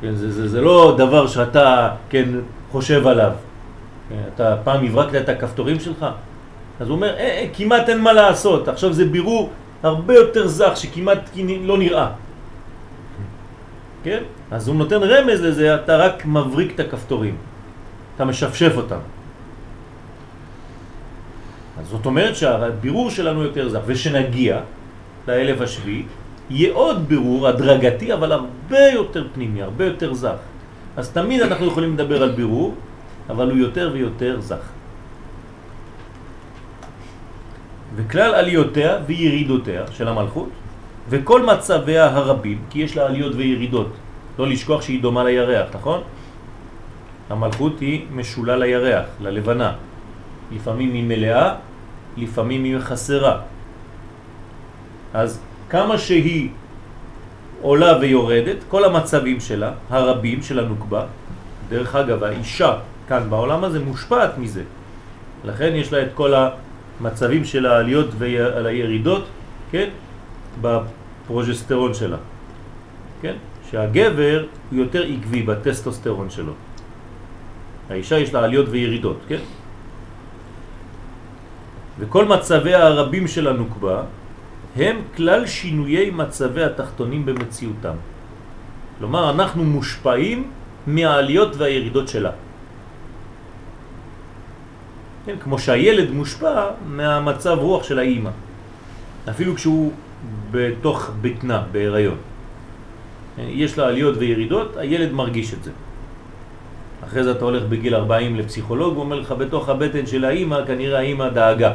כן, זה, זה, זה לא דבר שאתה כן, חושב עליו. כן, אתה פעם הברקת את הכפתורים שלך? אז הוא אומר, אה, אה, כמעט אין מה לעשות, עכשיו זה בירור הרבה יותר זך שכמעט לא נראה. כן? אז הוא נותן רמז לזה, אתה רק מבריק את הכפתורים, אתה משפשף אותם. אז זאת אומרת שהבירור שלנו יותר זך, ושנגיע לאלף השביעי, יהיה עוד בירור הדרגתי, אבל הרבה יותר פנימי, הרבה יותר זך. אז תמיד אנחנו יכולים לדבר על בירור, אבל הוא יותר ויותר זך. וכלל עליותיה וירידותיה של המלכות, וכל מצביה הרבים, כי יש לה עליות וירידות. לא לשכוח שהיא דומה לירח, נכון? המלכות היא משולה לירח, ללבנה. לפעמים היא מלאה, לפעמים היא חסרה. אז כמה שהיא עולה ויורדת, כל המצבים שלה, הרבים של הנוקבה, דרך אגב, האישה כאן בעולם הזה מושפעת מזה. לכן יש לה את כל המצבים של העליות והירידות, כן? בפרוג'סטרון שלה, כן? שהגבר הוא יותר עקבי בטסטוסטרון שלו. האישה יש לה עליות וירידות, כן? וכל מצבי הרבים של הנוקבה הם כלל שינויי מצבי התחתונים במציאותם. כלומר, אנחנו מושפעים מהעליות והירידות שלה. כן, כמו שהילד מושפע מהמצב רוח של האימא, אפילו כשהוא בתוך בטנה, בהיריון. יש לה עליות וירידות, הילד מרגיש את זה. אחרי זה אתה הולך בגיל 40 לפסיכולוג, הוא אומר לך בתוך הבטן של האימא, כנראה האימא דאגה.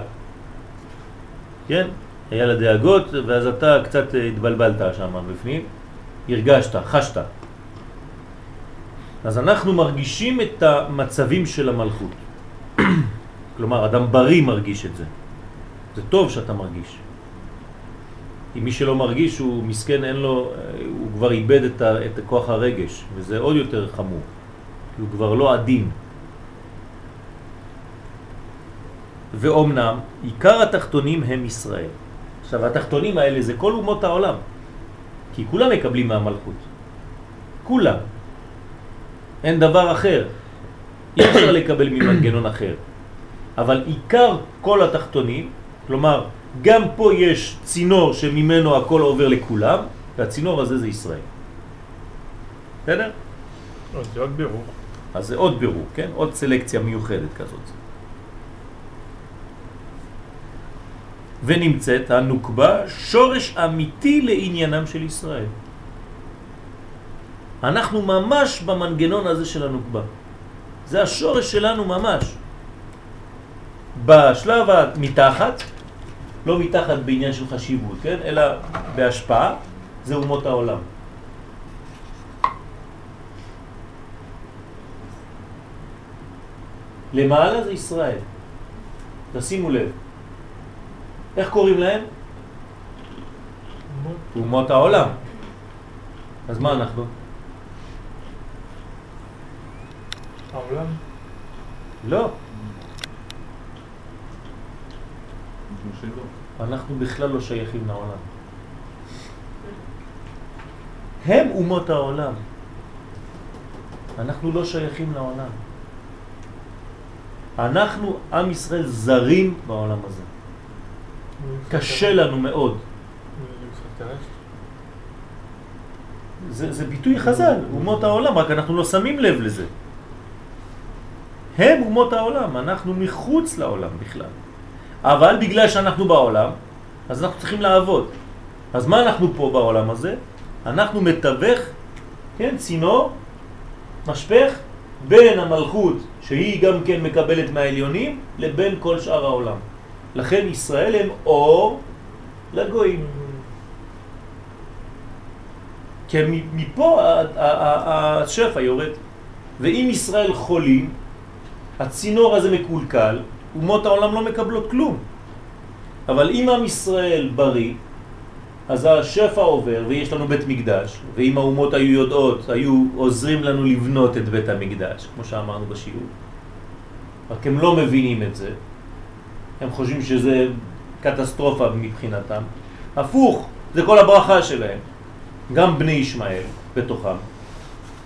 כן? היה לה דאגות, ואז אתה קצת התבלבלת שם בפנים, הרגשת, חשת. אז אנחנו מרגישים את המצבים של המלכות. כלומר, אדם בריא מרגיש את זה. זה טוב שאתה מרגיש. אם מי שלא מרגיש הוא מסכן, אין לו, הוא כבר איבד את, ה, את כוח הרגש, וזה עוד יותר חמור, כי הוא כבר לא עדין. ואומנם, עיקר התחתונים הם ישראל. עכשיו, התחתונים האלה זה כל אומות העולם, כי כולם מקבלים מהמלכות. כולם. אין דבר אחר. אי אפשר לקבל ממנגנון אחר. אבל עיקר כל התחתונים, כלומר, גם פה יש צינור שממנו הכל עובר לכולם, והצינור הזה זה ישראל. בסדר? זה עוד בירור. אז זה עוד בירור, כן? עוד סלקציה מיוחדת כזאת. ונמצאת הנוקבה שורש אמיתי לעניינם של ישראל. אנחנו ממש במנגנון הזה של הנוקבה. זה השורש שלנו ממש. בשלב המתחת, לא מתחת בעניין של חשיבות, כן? אלא בהשפעה, זה אומות העולם. למעלה זה ישראל. תשימו לב. איך קוראים להם? אומות העולם. אז מה אנחנו? העולם? לא. אנחנו בכלל לא שייכים לעולם. הם אומות העולם. אנחנו לא שייכים לעולם. אנחנו, עם ישראל, זרים בעולם הזה. קשה לנו מאוד. זה, זה ביטוי חז"ל, אומות העולם, רק אנחנו לא שמים לב לזה. הם אומות העולם, אנחנו מחוץ לעולם בכלל. אבל בגלל שאנחנו בעולם, אז אנחנו צריכים לעבוד. אז מה אנחנו פה בעולם הזה? אנחנו מתווך, כן, צינור, משפך, בין המלכות, שהיא גם כן מקבלת מהעליונים, לבין כל שאר העולם. לכן ישראל הם אור לגויים. כי מפה השפע יורד. ואם ישראל חולים, הצינור הזה מקולקל, אומות העולם לא מקבלות כלום. אבל אם עם ישראל בריא, אז השפע עובר ויש לנו בית מקדש, ואם האומות היו יודעות, היו עוזרים לנו לבנות את בית המקדש, כמו שאמרנו בשיעור. רק הם לא מבינים את זה, הם חושבים שזה קטסטרופה מבחינתם. הפוך, זה כל הברכה שלהם. גם בני ישמעאל בתוכם.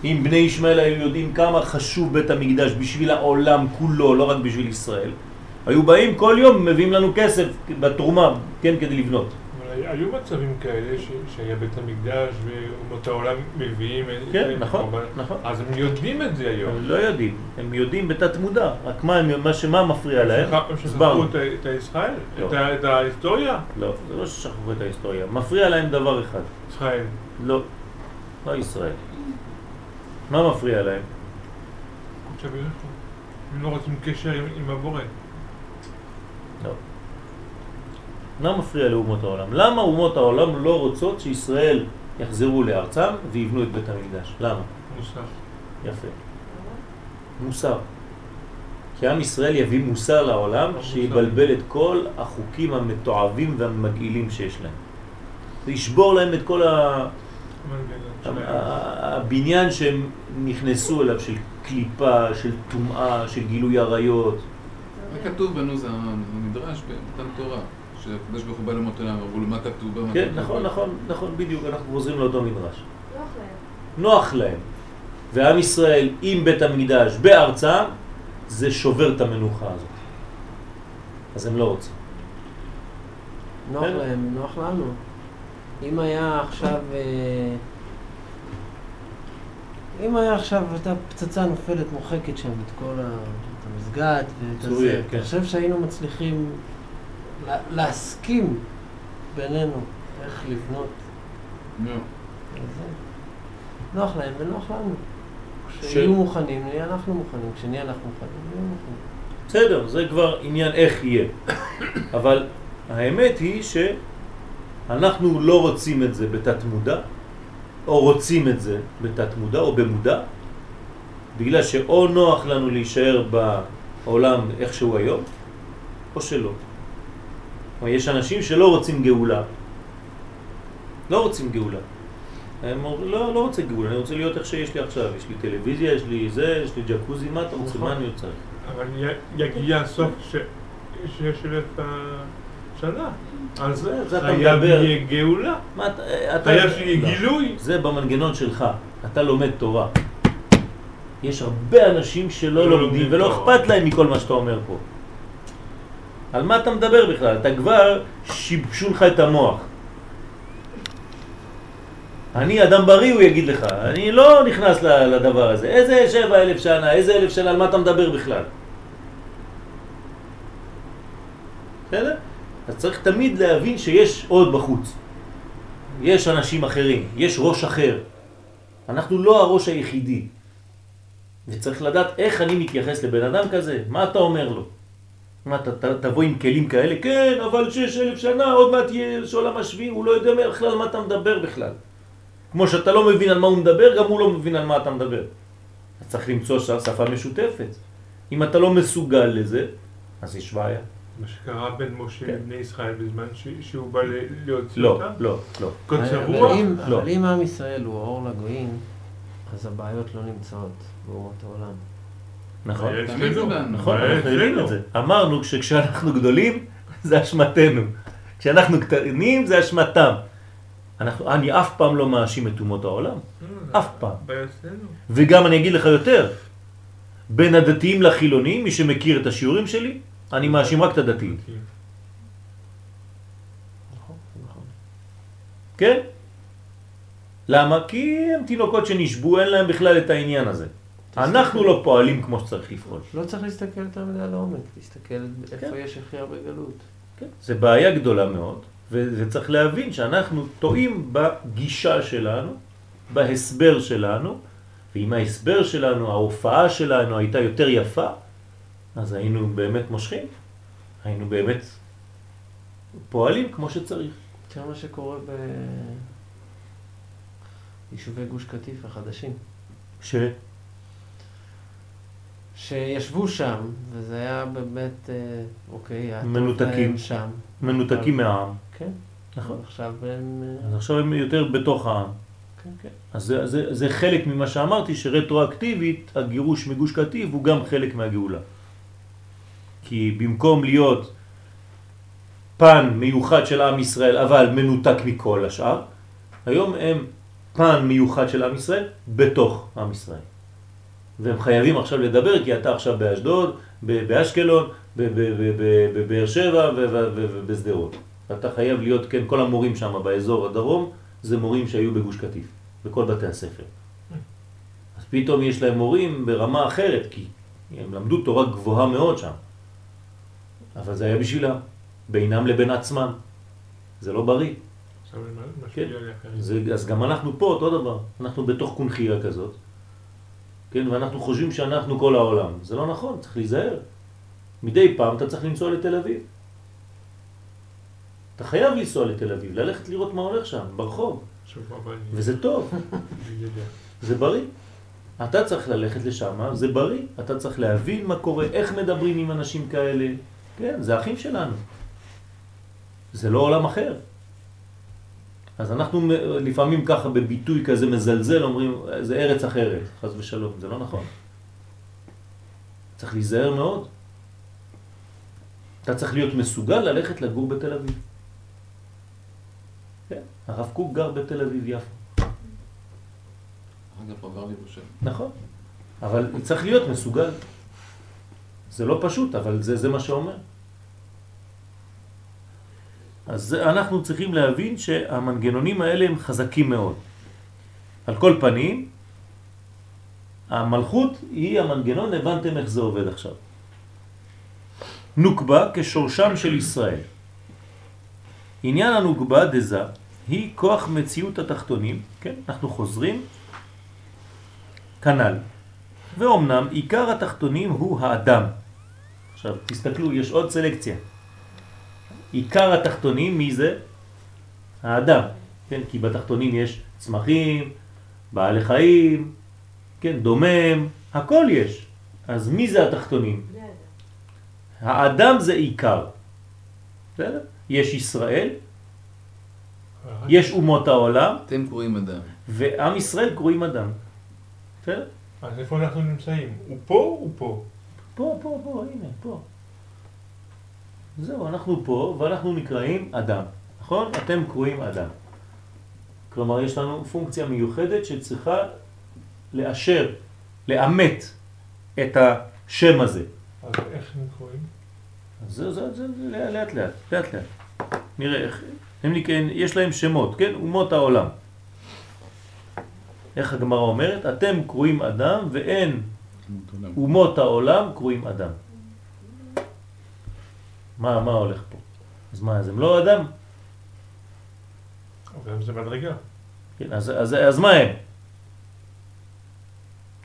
אם בני ישמעאל היו יודעים כמה חשוב בית המקדש בשביל העולם כולו, לא רק בשביל ישראל, היו באים כל יום, מביאים לנו כסף בתרומה, כן, כדי לבנות. היו מצבים כאלה שהיה בית המקדש ואומות העולם מביאים... את- כן, את נכון. נכון. אז הם יודעים את זה היום. הם לא יודעים, הם יודעים בתת מודע, רק מה, הם- מפריע להם? שכח- שכחו. את הישראל? לא. את ההיסטוריה? לא, זה לא ששכחו את ההיסטוריה, מפריע להם דבר אחד, ישראל. לא, לא ישראל. מה מפריע להם? הם לא רוצים קשר עם הבורא. לא. מה מפריע לאומות העולם? למה אומות העולם לא רוצות שישראל יחזרו לארצם ויבנו את בית המקדש? למה? מוסר. יפה. מוסר. כי עם ישראל יביא מוסר לעולם. שיבלבל את כל החוקים המתועבים והמגעילים שיש להם. זה ישבור להם את כל ה... הבניין שהם נכנסו אליו של קליפה, של טומאה, של גילוי עריות. מה כתוב בנו זה המדרש במתן תורה, שהקדוש ברוך הוא בא למות עולם, אמרו לו מה כתוב בה? כן, נכון, בה?" נכון, נכון, בדיוק, אנחנו חוזרים לאותו מדרש. נוח להם. נוח להם. ועם ישראל עם בית המקדש בארצם, זה שובר את המנוחה הזאת. אז הם לא רוצים. נוח כן. להם, נוח לנו. אם היה עכשיו... אה, אם היה עכשיו, הייתה פצצה נופלת, מוחקת שם את כל ה... את המסגד ואת הזה, כן. אני חושב שהיינו מצליחים להסכים בינינו איך לבנות. נוח להם ונוח לנו. כשיהיו מוכנים, נהיה אנחנו מוכנים. כשנהיה אנחנו מוכנים, נהיה מוכנים. בסדר, זה כבר עניין איך יהיה. אבל האמת היא שאנחנו לא רוצים את זה בתת מודע, או רוצים את זה בתת מודע או במודע, בגלל שאו נוח לנו להישאר בעולם איך שהוא היום, או שלא. כלומר, יש אנשים שלא רוצים גאולה. לא רוצים גאולה. הם אומרים, לא, לא רוצה גאולה, אני רוצה להיות איך שיש לי עכשיו. יש לי טלוויזיה, יש לי זה, יש לי ג'קוזי, מה אתה רוצה? נכון. מה אני רוצה? אבל יגיע הסוף שיש אלף אה, שנה. אז זה- זה אתה חייב מדבר. יהיה גאולה. מה אתה... אתה- חייב שיהיה לא. גילוי. זה במנגנון שלך, אתה לומד תורה. יש הרבה אנשים שלא לא לומדים ולא. אכפת להם מכל מה שאתה אומר פה. על מה אתה מדבר בכלל? אתה כבר שיבשו לך את המוח. אני אדם בריא, הוא יגיד לך. אני לא נכנס לדבר הזה. איזה שבע אלף שנה, איזה אלף שנה, על מה אתה מדבר בכלל? בסדר? אז צריך תמיד להבין שיש עוד בחוץ. יש אנשים אחרים, יש ראש אחר. אנחנו לא הראש היחידי. וצריך לדעת איך אני מתייחס לבן אדם כזה. מה אתה אומר לו? מה, אתה ת- תבוא עם כלים כאלה? כן, אבל שש אלף שנה, עוד מעט יהיה עולם השביעי, הוא לא יודע בכלל מה אתה מדבר בכלל. כמו שאתה לא מבין על מה הוא מדבר, גם הוא לא מבין על מה אתה מדבר. אז צריך למצוא שפה משותפת. אם אתה לא מסוגל לזה, אז יש בעיה. מה שקרה בין משה כן. לבני ישראל בזמן ש- שהוא בא להוציא לא, אותם. לא, לא. קוצר אבל רוח. אם- לא. אבל אם עם ישראל הוא אור לגויים, אז הבעיות לא נמצאות באומות העולם. נכון? נכון, היה אנחנו יודעים. את זה. אמרנו שכשאנחנו גדולים, זה אשמתנו. כשאנחנו קטנים, זה אשמתם. אנחנו, אני אף פעם לא מאשים את אומות העולם. אה, אף פעם. וגם אני אגיד לך יותר, בין הדתיים לחילונים, מי שמכיר את השיעורים שלי, אני מאשים רק את הדתיים. נכון, נכון. כן? למה? כי הם תינוקות שנשבו, אין להם בכלל את העניין הזה. אנחנו לא פועלים כמו שצריך לפעול. לא צריך להסתכל יותר מדי לעומק, להסתכל איפה כן. יש הכי הרבה גלות. כן, זה בעיה גדולה מאוד, וצריך להבין שאנחנו טועים בגישה שלנו, בהסבר שלנו, ואם ההסבר שלנו, ההופעה שלנו הייתה יותר יפה, אז היינו באמת מושכים, היינו באמת פועלים כמו שצריך. תראה מה שקורה ביישובי גוש קטיף החדשים. ש... שישבו שם, וזה היה באמת, אה, אוקיי, היה מנותקים. שם. מנותקים מהעם. כן. נכון. עכשיו הם... אה, אז עכשיו הם יותר בתוך העם. כן, כן. אז זה, זה, זה חלק ממה שאמרתי, שרטרואקטיבית הגירוש מגוש קטיף הוא גם חלק מהגאולה. כי במקום להיות פן מיוחד של עם ישראל, אבל מנותק מכל השאר, היום הם פן מיוחד של עם ישראל בתוך עם ישראל. והם חייבים עכשיו לדבר כי אתה עכשיו באשדוד, באשקלון, בבאר שבע ובשדרות. אתה חייב להיות, כן, כל המורים שם באזור הדרום זה מורים שהיו בגוש קטיף, בכל בתי הספר. אז פתאום יש להם מורים ברמה אחרת, כי הם למדו תורה גבוהה מאוד שם. אבל זה היה בשבילם, בינם לבין עצמם. זה לא בריא. כן. זה, אז גם אנחנו פה אותו דבר, אנחנו בתוך קונחייה כזאת, כן, ואנחנו חושבים שאנחנו כל העולם. זה לא נכון, צריך להיזהר. מדי פעם אתה צריך לנסוע לתל אביב. אתה חייב לנסוע לתל אביב, ללכת לראות מה הולך שם, ברחוב, וזה טוב. זה בריא. אתה צריך ללכת לשם, זה בריא. אתה צריך להבין מה קורה, איך מדברים עם אנשים כאלה. כן, זה אחים שלנו. זה לא עולם אחר. אז אנחנו לפעמים ככה בביטוי כזה מזלזל אומרים, זה ארץ אחרת, חס ושלום, זה לא נכון. צריך להיזהר מאוד. אתה צריך להיות מסוגל ללכת לגור בתל אביב. כן, הרב קוק גר בתל אביב יפו. נכון, אבל צריך להיות מסוגל. זה לא פשוט, אבל זה, זה מה שאומר. אז אנחנו צריכים להבין שהמנגנונים האלה הם חזקים מאוד. על כל פנים, המלכות היא המנגנון, הבנתם איך זה עובד עכשיו. נוקבה כשורשם של ישראל. עניין הנוקבה דזה היא כוח מציאות התחתונים, כן, אנחנו חוזרים כנ"ל. ואומנם עיקר התחתונים הוא האדם. עכשיו תסתכלו, יש עוד סלקציה. עיקר התחתונים מי זה? האדם. כן, כי בתחתונים יש צמחים, בעלי חיים, כן, דומם, הכל יש. אז מי זה התחתונים? האדם זה עיקר. בסדר? יש ישראל, יש אומות העולם, אתם קוראים אדם. ועם ישראל קרואים אדם. בסדר? אז איפה אנחנו נמצאים? הוא פה? הוא פה. פה, פה, פה, הנה, פה. זהו, אנחנו פה ואנחנו נקראים אדם, נכון? אתם קרואים אדם. כלומר, יש לנו פונקציה מיוחדת שצריכה לאשר, לאמת את השם הזה. אז איך הם קוראים? אז זה, זה, זה, זה לאט לאט, לאט לאט. נראה איך, הם נקראים, יש להם שמות, כן? אומות העולם. איך הגמרא אומרת? אתם קרואים אדם ואין אומות העולם קרואים אדם. מה, מה הולך פה? אז מה, אז הם לא אדם? אבל זה מדרגה. כן, אז, אז, אז מה הם?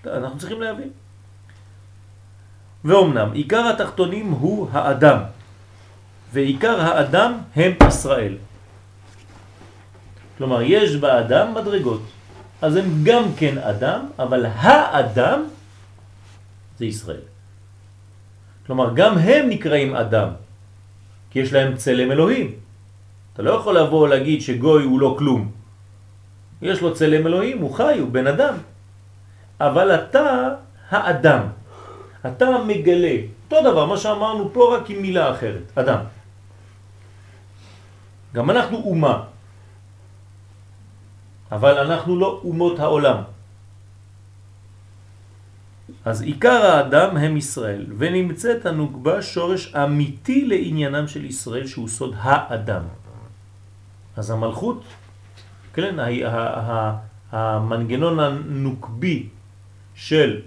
אנחנו צריכים להבין. ואומנם, עיקר התחתונים הוא האדם, ועיקר האדם הם ישראל. כלומר, יש באדם מדרגות. אז הם גם כן אדם, אבל האדם זה ישראל. כלומר, גם הם נקראים אדם, כי יש להם צלם אלוהים. אתה לא יכול לבוא ולהגיד שגוי הוא לא כלום. יש לו צלם אלוהים, הוא חי, הוא בן אדם. אבל אתה האדם. אתה מגלה. אותו דבר, מה שאמרנו פה רק עם מילה אחרת. אדם. גם אנחנו אומה. אבל אנחנו לא אומות העולם. אז עיקר האדם הם ישראל, ונמצאת הנוגבה שורש אמיתי לעניינם של ישראל שהוא סוד האדם. אז המלכות, כן, המנגנון הנוקבי של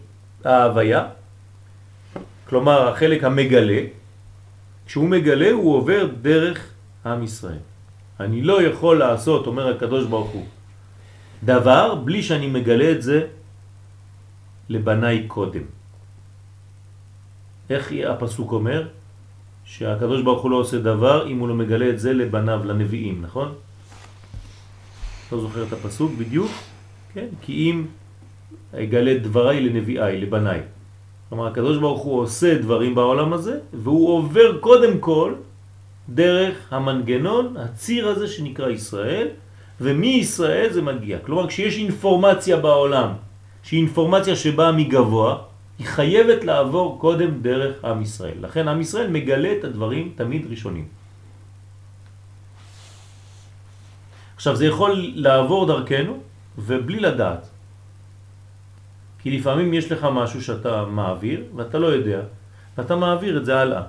ההוויה, כלומר החלק המגלה, כשהוא מגלה הוא עובר דרך עם ישראל. אני לא יכול לעשות, אומר הקדוש ברוך הוא, דבר בלי שאני מגלה את זה לבניי קודם. איך הפסוק אומר? שהקדוש ברוך הוא לא עושה דבר אם הוא לא מגלה את זה לבניו, לנביאים, נכון? לא זוכר את הפסוק בדיוק, כן? כי אם אגלה דבריי לנביאי, לבניי. כלומר, הקדוש ברוך הוא עושה דברים בעולם הזה, והוא עובר קודם כל דרך המנגנון, הציר הזה שנקרא ישראל, ומישראל זה מגיע. כלומר, כשיש אינפורמציה בעולם, שהיא אינפורמציה שבאה מגבוה, היא חייבת לעבור קודם דרך עם ישראל. לכן עם ישראל מגלה את הדברים תמיד ראשונים. עכשיו זה יכול לעבור דרכנו, ובלי לדעת. כי לפעמים יש לך משהו שאתה מעביר ואתה לא יודע, ואתה מעביר את זה הלאה.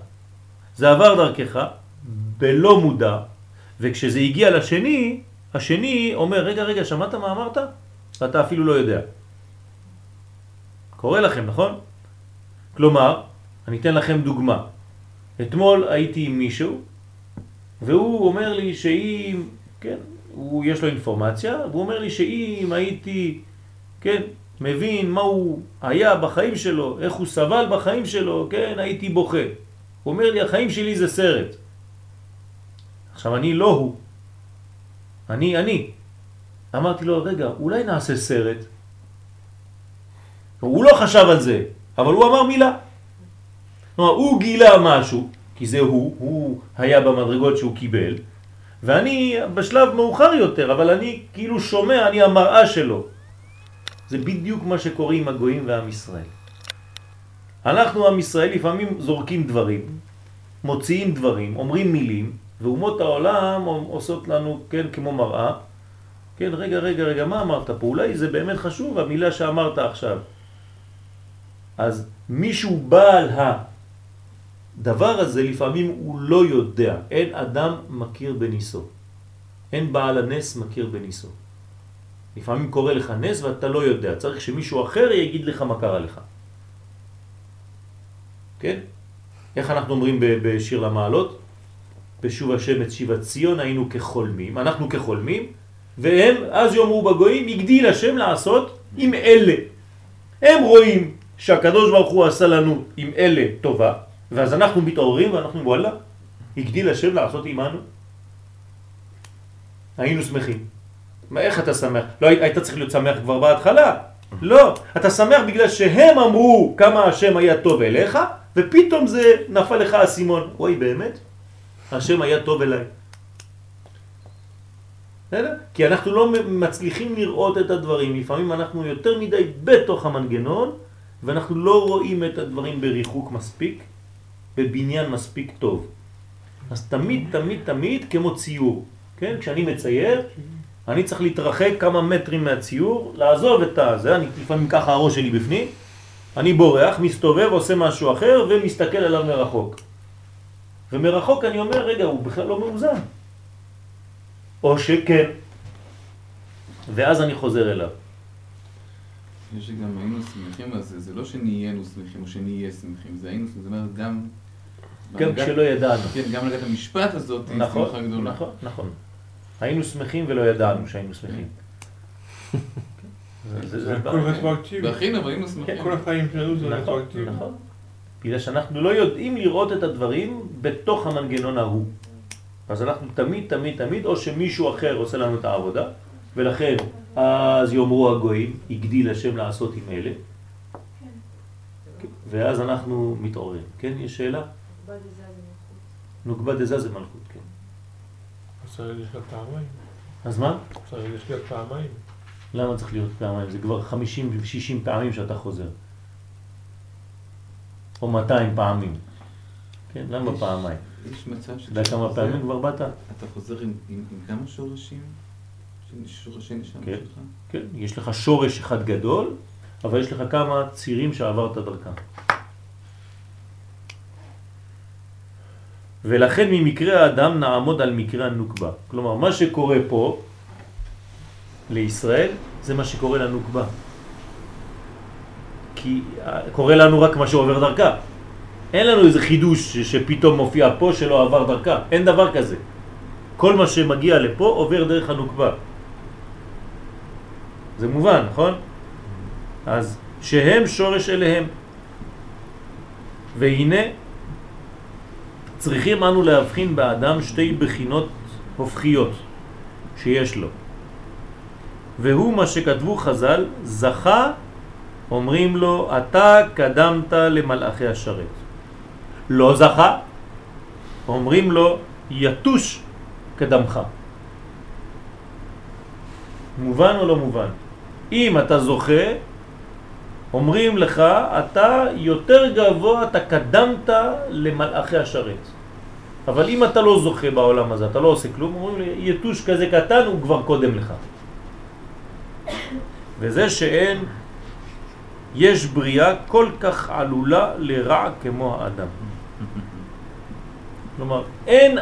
זה עבר דרכך בלא מודע, וכשזה הגיע לשני, השני אומר, רגע, רגע, שמעת מה אמרת? ואתה אפילו לא יודע. קורה לכם, נכון? כלומר, אני אתן לכם דוגמה. אתמול הייתי עם מישהו, והוא אומר לי שאם, כן, הוא, יש לו אינפורמציה, והוא אומר לי שאם הייתי, כן, מבין מה הוא היה בחיים שלו, איך הוא סבל בחיים שלו, כן, הייתי בוכה. הוא אומר לי, החיים שלי זה סרט. עכשיו, אני לא הוא. אני, אני. אמרתי לו, רגע, אולי נעשה סרט. הוא לא חשב על זה, אבל הוא אמר מילה. כלומר, הוא גילה משהו, כי זה הוא, הוא היה במדרגות שהוא קיבל, ואני בשלב מאוחר יותר, אבל אני כאילו שומע, אני המראה שלו. זה בדיוק מה שקורה עם הגויים ועם ישראל. אנחנו עם ישראל לפעמים זורקים דברים, מוציאים דברים, אומרים מילים, ואומות העולם עושות לנו, כן, כמו מראה. כן, רגע, רגע, רגע, מה אמרת פה? אולי זה באמת חשוב, המילה שאמרת עכשיו. אז מישהו בעל הדבר הזה לפעמים הוא לא יודע. אין אדם מכיר בניסו. אין בעל הנס מכיר בניסו. לפעמים קורה לך נס ואתה לא יודע. צריך שמישהו אחר יגיד לך מה קרה לך. כן? איך אנחנו אומרים בשיר למעלות? בשוב השם את שיבת ציון היינו כחולמים, אנחנו כחולמים, והם אז יאמרו בגויים הגדיל השם לעשות עם אלה. הם רואים שהקדוש ברוך הוא עשה לנו עם אלה טובה, ואז אנחנו מתעוררים ואנחנו וואלה, הגדיל השם לעשות עמנו. היינו שמחים. מה, איך אתה שמח? לא היית צריך להיות שמח כבר בהתחלה. לא, אתה שמח בגלל שהם אמרו כמה השם היה טוב אליך, ופתאום זה נפל לך הסימון. אוי, באמת? השם היה טוב אליי. בסדר? כי אנחנו לא מצליחים לראות את הדברים. לפעמים אנחנו יותר מדי בתוך המנגנון, ואנחנו לא רואים את הדברים בריחוק מספיק, בבניין מספיק טוב. אז תמיד, תמיד, תמיד כמו ציור. כן? כשאני מצייר, אני צריך להתרחק כמה מטרים מהציור, לעזוב את הזה, אני לפעמים ככה הראש שלי בפנים, אני בורח, מסתובב, עושה משהו אחר ומסתכל עליו מרחוק. ומרחוק אני אומר, רגע, הוא בכלל לא מאוזן. או שכן. ואז אני חוזר אליו. יש שגם היינו שמחים על זה, זה לא שנהיינו שמחים או שנהיה שמחים, זה היינו שמחים, זאת אומרת גם... גם כשלא ידענו. כן, גם לגעת המשפט הזאת היא נכון, שמחה גדולה. נכון, נכון. היינו שמחים ולא ידענו שהיינו שמחים. זה- זה- הכל. רטרואקטיבי. והכינו, והיינו שמחים. כל החיים שלנו זה נכון, רטרואקטיבי. נכון. בגלל שאנחנו לא יודעים לראות את הדברים בתוך המנגנון ההוא. אז אנחנו תמיד, תמיד, תמיד, או שמישהו אחר עושה לנו את העבודה, ולכן אז יאמרו הגויים, הגדיל השם לעשות עם אלה, ואז אנחנו מתעוררים. כן, יש שאלה? נוגבה דזה זה מלכות, כן. ישראל יש לה פעמיים. אז מה? ישראל יש לה פעמיים. למה צריך להיות פעמיים? זה כבר 50 ו-60 פעמים שאתה חוזר. או 200 פעמים. כן, למה יש- פעמיים? יש מצב אתה יודע כמה חוזר, פעמים כבר באת? אתה חוזר עם, עם, עם כמה שורשים? שורשי נשמה כן. שלך? כן, יש לך שורש אחד גדול, אבל יש לך כמה צירים שעברת דרכם. ולכן ממקרה האדם נעמוד על מקרה הנוקבה. כלומר, מה שקורה פה לישראל, זה מה שקורה לנוקבה. כי אה, קורה לנו רק מה שעובר דרכה. אין לנו איזה חידוש שפתאום מופיע פה שלא עבר דרכה. אין דבר כזה. כל מה שמגיע לפה עובר דרך הנוקבה. זה מובן, נכון? אז שהם שורש אליהם. והנה צריכים אנו להבחין באדם שתי בחינות הופכיות שיש לו. והוא מה שכתבו חז"ל, זכה, אומרים לו, אתה קדמת למלאכי השרת. לא זכה, אומרים לו, יתוש קדמך. מובן או לא מובן? אם אתה זוכה, אומרים לך, אתה יותר גבוה, אתה קדמת למלאכי השרת. אבל אם אתה לא זוכה בעולם הזה, אתה לא עושה כלום, אומרים לי, יתוש כזה קטן הוא כבר קודם לך. וזה שאין, יש בריאה כל כך עלולה לרע כמו האדם. כלומר, אין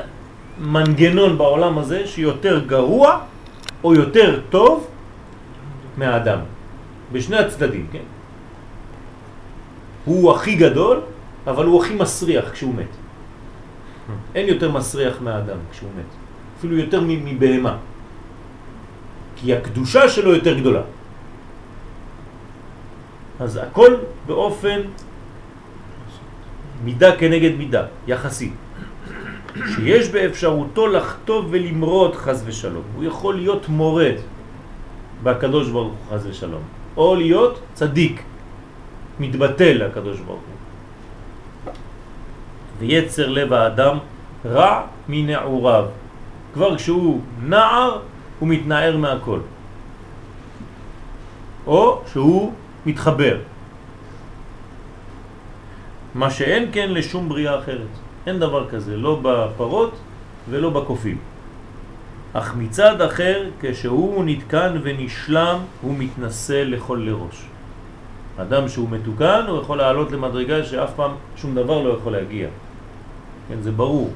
מנגנון בעולם הזה שיותר גרוע או יותר טוב מהאדם, בשני הצדדים, כן? הוא הכי גדול, אבל הוא הכי מסריח כשהוא מת. אין יותר מסריח מהאדם כשהוא מת, אפילו יותר מבהמה, כי הקדושה שלו יותר גדולה. אז הכל באופן מידה כנגד מידה, יחסי. שיש באפשרותו לחטוב ולמרוד חז ושלום. הוא יכול להיות מורד בקדוש ברוך הוא חז ושלום, או להיות צדיק, מתבטל לקדוש ברוך הוא. ויצר לב האדם רע מנעוריו. כבר כשהוא נער הוא מתנער מהכל. או שהוא מתחבר. מה שאין כן לשום בריאה אחרת. אין דבר כזה, לא בפרות ולא בקופים. אך מצד אחר, כשהוא נתקן ונשלם, הוא מתנסה לכל לראש. אדם שהוא מתוקן, הוא יכול לעלות למדרגה שאף פעם שום דבר לא יכול להגיע. כן, זה ברור.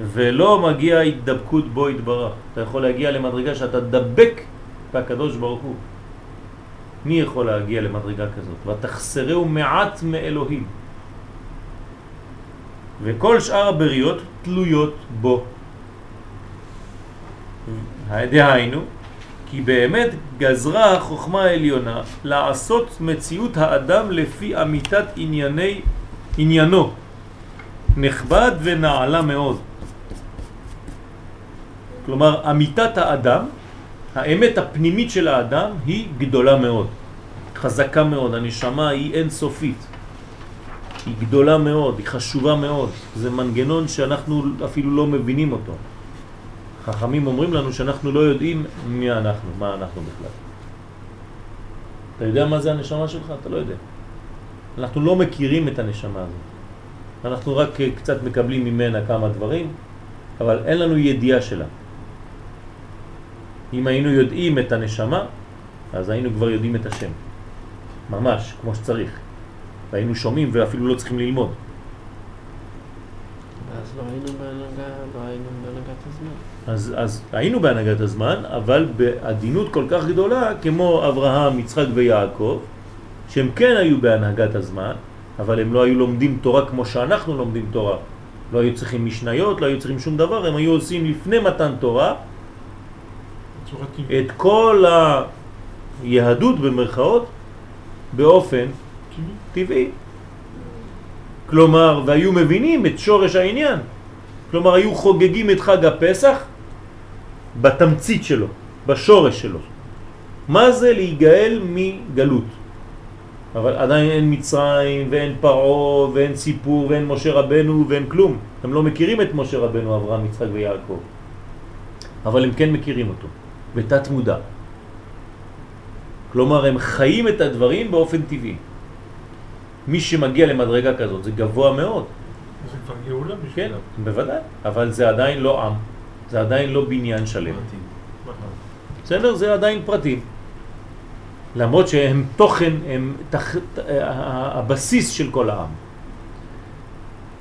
ולא מגיע התדבקות בו התברך. אתה יכול להגיע למדרגה שאתה דבק בקדוש ברוך הוא. מי יכול להגיע למדרגה כזאת? ותחסרהו מעט מאלוהים. וכל שאר הבריות תלויות בו. דהיינו, כי באמת גזרה החוכמה העליונה לעשות מציאות האדם לפי אמיתת ענייני, עניינו, נכבד ונעלה מאוד. כלומר, אמיתת האדם, האמת הפנימית של האדם היא גדולה מאוד, חזקה מאוד, הנשמה היא אינסופית. היא גדולה מאוד, היא חשובה מאוד. זה מנגנון שאנחנו אפילו לא מבינים אותו. חכמים אומרים לנו שאנחנו לא יודעים מי אנחנו, מה אנחנו בכלל. אתה יודע מה זה הנשמה שלך? אתה לא יודע. אנחנו לא מכירים את הנשמה הזאת. אנחנו רק קצת מקבלים ממנה כמה דברים, אבל אין לנו ידיעה שלה. אם היינו יודעים את הנשמה, אז היינו כבר יודעים את השם. ממש, כמו שצריך. והיינו שומעים ואפילו לא צריכים ללמוד. אז לא היינו בהנהגה, לא היינו בהנהגת הזמן. אז, אז היינו בהנהגת הזמן, אבל בעדינות כל כך גדולה, כמו אברהם, יצחק ויעקב, שהם כן היו בהנהגת הזמן, אבל הם לא היו לומדים תורה כמו שאנחנו לומדים תורה. לא היו צריכים משניות, לא היו צריכים שום דבר, הם היו עושים לפני מתן תורה את כל היהדות במרכאות באופן טבעי. כלומר, והיו מבינים את שורש העניין. כלומר, היו חוגגים את חג הפסח בתמצית שלו, בשורש שלו. מה זה להיגאל מגלות? אבל עדיין אין מצרים ואין פרעה ואין סיפור ואין משה רבנו ואין כלום. הם לא מכירים את משה רבנו, אברהם, יצחק ויעקב. אבל הם כן מכירים אותו, בתת מודע. כלומר, הם חיים את הדברים באופן טבעי. מי שמגיע למדרגה כזאת זה גבוה מאוד. זה כבר גאולה כן, בשבילם. בוודאי, אבל זה עדיין לא עם, זה עדיין לא בניין שלם. בסדר? זה עדיין פרטים. למרות שהם תוכן, הם תח... הבסיס של כל העם.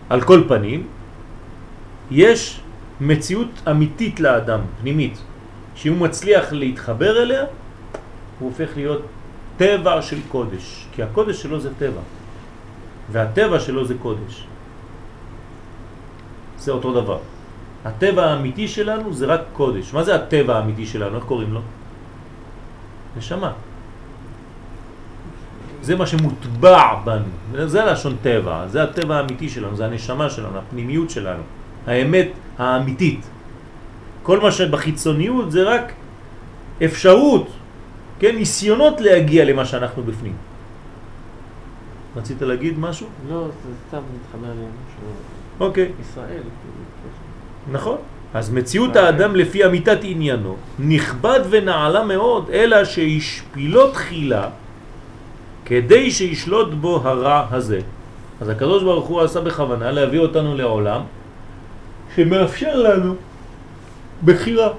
על כל פנים, יש מציאות אמיתית לאדם, פנימית, שאם הוא מצליח להתחבר אליה, הוא הופך להיות טבע של קודש, כי הקודש שלו זה טבע, והטבע שלו זה קודש. זה אותו דבר. הטבע האמיתי שלנו זה רק קודש. מה זה הטבע האמיתי שלנו? איך קוראים לו? נשמה. זה מה שמוטבע בנו, זה לשון טבע, זה הטבע האמיתי שלנו, זה הנשמה שלנו, הפנימיות שלנו, האמת האמיתית. כל מה שבחיצוניות זה רק אפשרות, כן, ניסיונות להגיע למה שאנחנו בפנים. רצית להגיד משהו? לא, זה סתם מתחבר לי משהו. אוקיי. ישראל. נכון. אז מציאות האדם לפי אמיתת עניינו נכבד ונעלה מאוד, אלא שהשפילו תחילה כדי שישלוט בו הרע הזה. אז הקדוש ברוך הוא עשה בכוונה להביא אותנו לעולם שמאפשר לנו בחירה.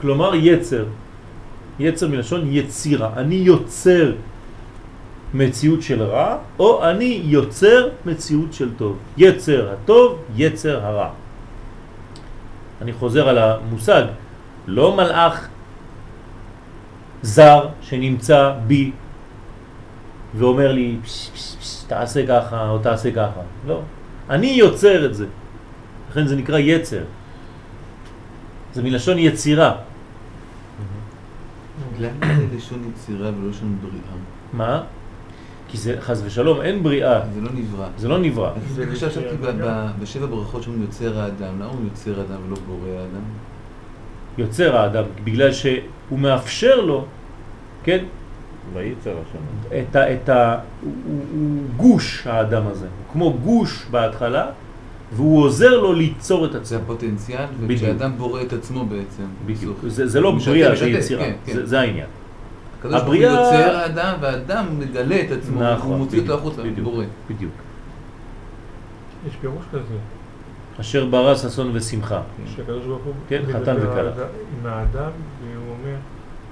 כלומר יצר. יצר מלשון יצירה. אני יוצר מציאות של רע, או אני יוצר מציאות של טוב. יצר הטוב, יצר הרע. אני חוזר על המושג, לא מלאך זר שנמצא בי ואומר לי, פש, פש, פש, תעשה ככה או תעשה ככה. לא. אני יוצר את זה. לכן זה נקרא יצר. זה מלשון יצירה. למה זה לשון יצירה ולא לשון בריאה? מה? כי זה חז ושלום, אין בריאה, זה לא נברא. זה לא נברא. אז עכשיו חשבתי ב- ב- בשבע ברכות שאומרים יוצר האדם, למה הוא יוצר האדם ולא בורא האדם? יוצר האדם, בגלל שהוא מאפשר לו, כן, וייצר השם. את ה... את ה הוא, הוא, גוש האדם הזה, הוא כמו גוש בהתחלה, והוא עוזר לו ליצור את זה עצמו. הפוטנציאל, בדיוק. וכשאדם בורא את עצמו בעצם. בדיוק. זה, זה לא בריאה, זה יצירה, כן, כן. זה, זה העניין. הקדוש ברוך הוא הבריאה- יוצר האדם, והאדם מגלה את עצמו, הוא מוציא אותו החוצה, בדיוק, בורא. בדיוק. יש פירוש כזה, אשר ברא ששון ושמחה. שהקדוש ברוך הוא כן, חתן וכלה. עם האדם, והוא אומר,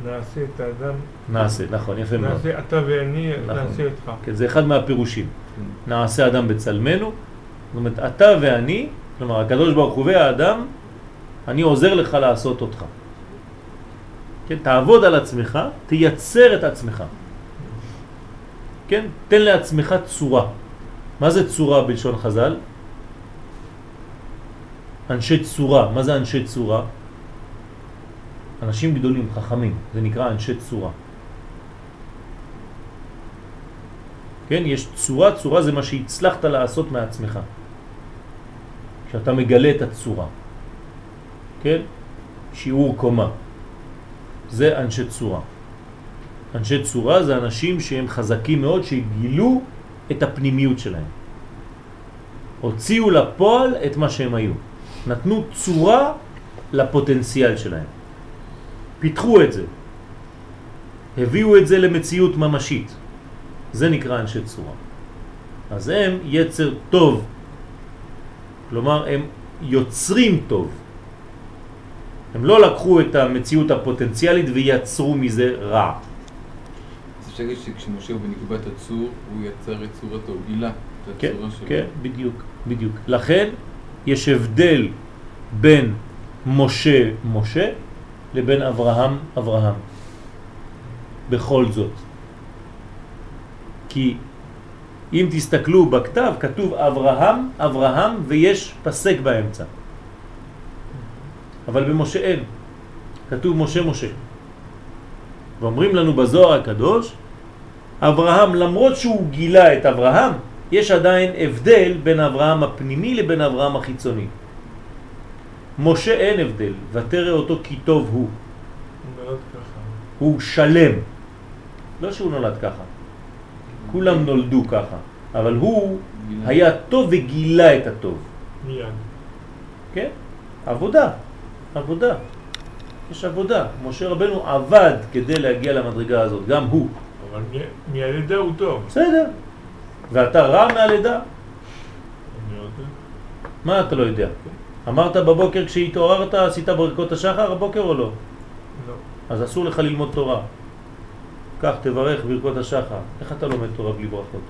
נעשה את האדם, נעשה, נכון, יפה מאוד. נעשה אתה ואני, נכון. נעשה איתך. כן, זה אחד מהפירושים. כן. נעשה אדם בצלמנו, זאת אומרת, אתה ואני, כלומר, הקדוש ברוך הוא והאדם, אני עוזר לך לעשות אותך. כן, תעבוד על עצמך, תייצר את עצמך. כן, תן לעצמך צורה. מה זה צורה בלשון חז"ל? אנשי צורה. מה זה אנשי צורה? אנשים גדולים, חכמים. זה נקרא אנשי צורה. כן, יש צורה, צורה זה מה שהצלחת לעשות מעצמך. כשאתה מגלה את הצורה. כן? שיעור קומה. זה אנשי צורה. אנשי צורה זה אנשים שהם חזקים מאוד, שגילו את הפנימיות שלהם. הוציאו לפועל את מה שהם היו. נתנו צורה לפוטנציאל שלהם. פיתחו את זה. הביאו את זה למציאות ממשית. זה נקרא אנשי צורה. אז הם יצר טוב. כלומר, הם יוצרים טוב. הם לא לקחו את המציאות הפוטנציאלית ויצרו מזה רע. אז אפשר להגיד שכשמשה הוא בנקודת הצור, הוא יצר את צורתו, גילה את כן, הצורה שלו. כן, בדיוק, בדיוק. לכן יש הבדל בין משה משה לבין אברהם אברהם. בכל זאת. כי אם תסתכלו בכתב, כתוב אברהם, אברהם, ויש פסק באמצע. אבל במשה אין. כתוב משה משה. ואומרים לנו בזוהר הקדוש, אברהם, למרות שהוא גילה את אברהם, יש עדיין הבדל בין אברהם הפנימי לבין אברהם החיצוני. משה אין הבדל, ותראה אותו כי טוב הוא. הוא שלם. לא שהוא נולד ככה. כולם נולדו ככה. אבל הוא. היה טוב וגילה את הטוב. מיד. כן? עבודה. עבודה. יש עבודה. משה רבנו עבד כדי להגיע למדרגה הזאת, גם הוא. אבל מהלידה הוא טוב. בסדר. ואתה רע מהלידה? אני יודע. מה אתה לא יודע? אמרת בבוקר כשהתעוררת, עשית ברכות השחר הבוקר או לא? לא. אז אסור לך ללמוד תורה. כך תברך ברכות השחר. איך אתה לומד תורה בלי ברכות?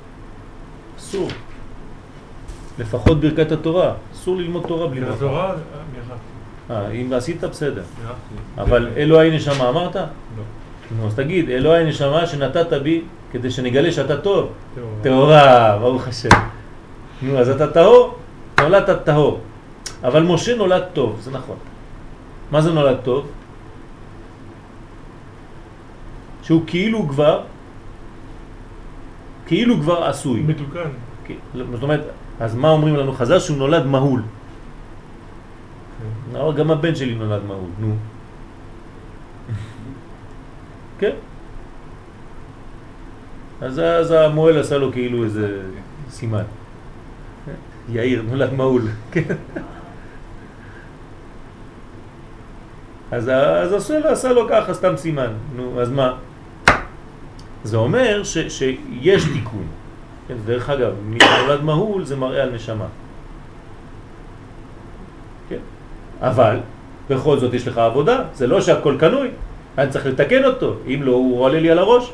אסור. לפחות ברכת התורה. אסור ללמוד תורה בלי ברכות. אה, אם עשית בסדר. אבל אלוהי נשמה אמרת? לא. אז תגיד, אלוהי נשמה שנתת בי כדי שנגלה שאתה טוב. טהורה. ברוך השם. נו, אז אתה טהור? נולדת טהור. אבל משה נולד טוב, זה נכון. מה זה נולד טוב? שהוא כאילו כבר, כאילו כבר עשוי. מתוקן. זאת אומרת, אז מה אומרים לנו חז"ל? שהוא נולד מהול. אבל גם הבן שלי נולד מהול, נו. כן. אז, המוהל עשה לו כאילו איזה סימן. יאיר נולד מהול, כן. אז, אז עשה, לו, ככה סתם סימן, נו, אז מה? זה אומר שיש תיקון. דרך אגב, מי שנולד מהול זה מראה על נשמה. כן. אבל בכל זאת יש לך עבודה, זה לא שהכל קנוי. אני צריך לתקן אותו, אם לא הוא עולה לי על הראש.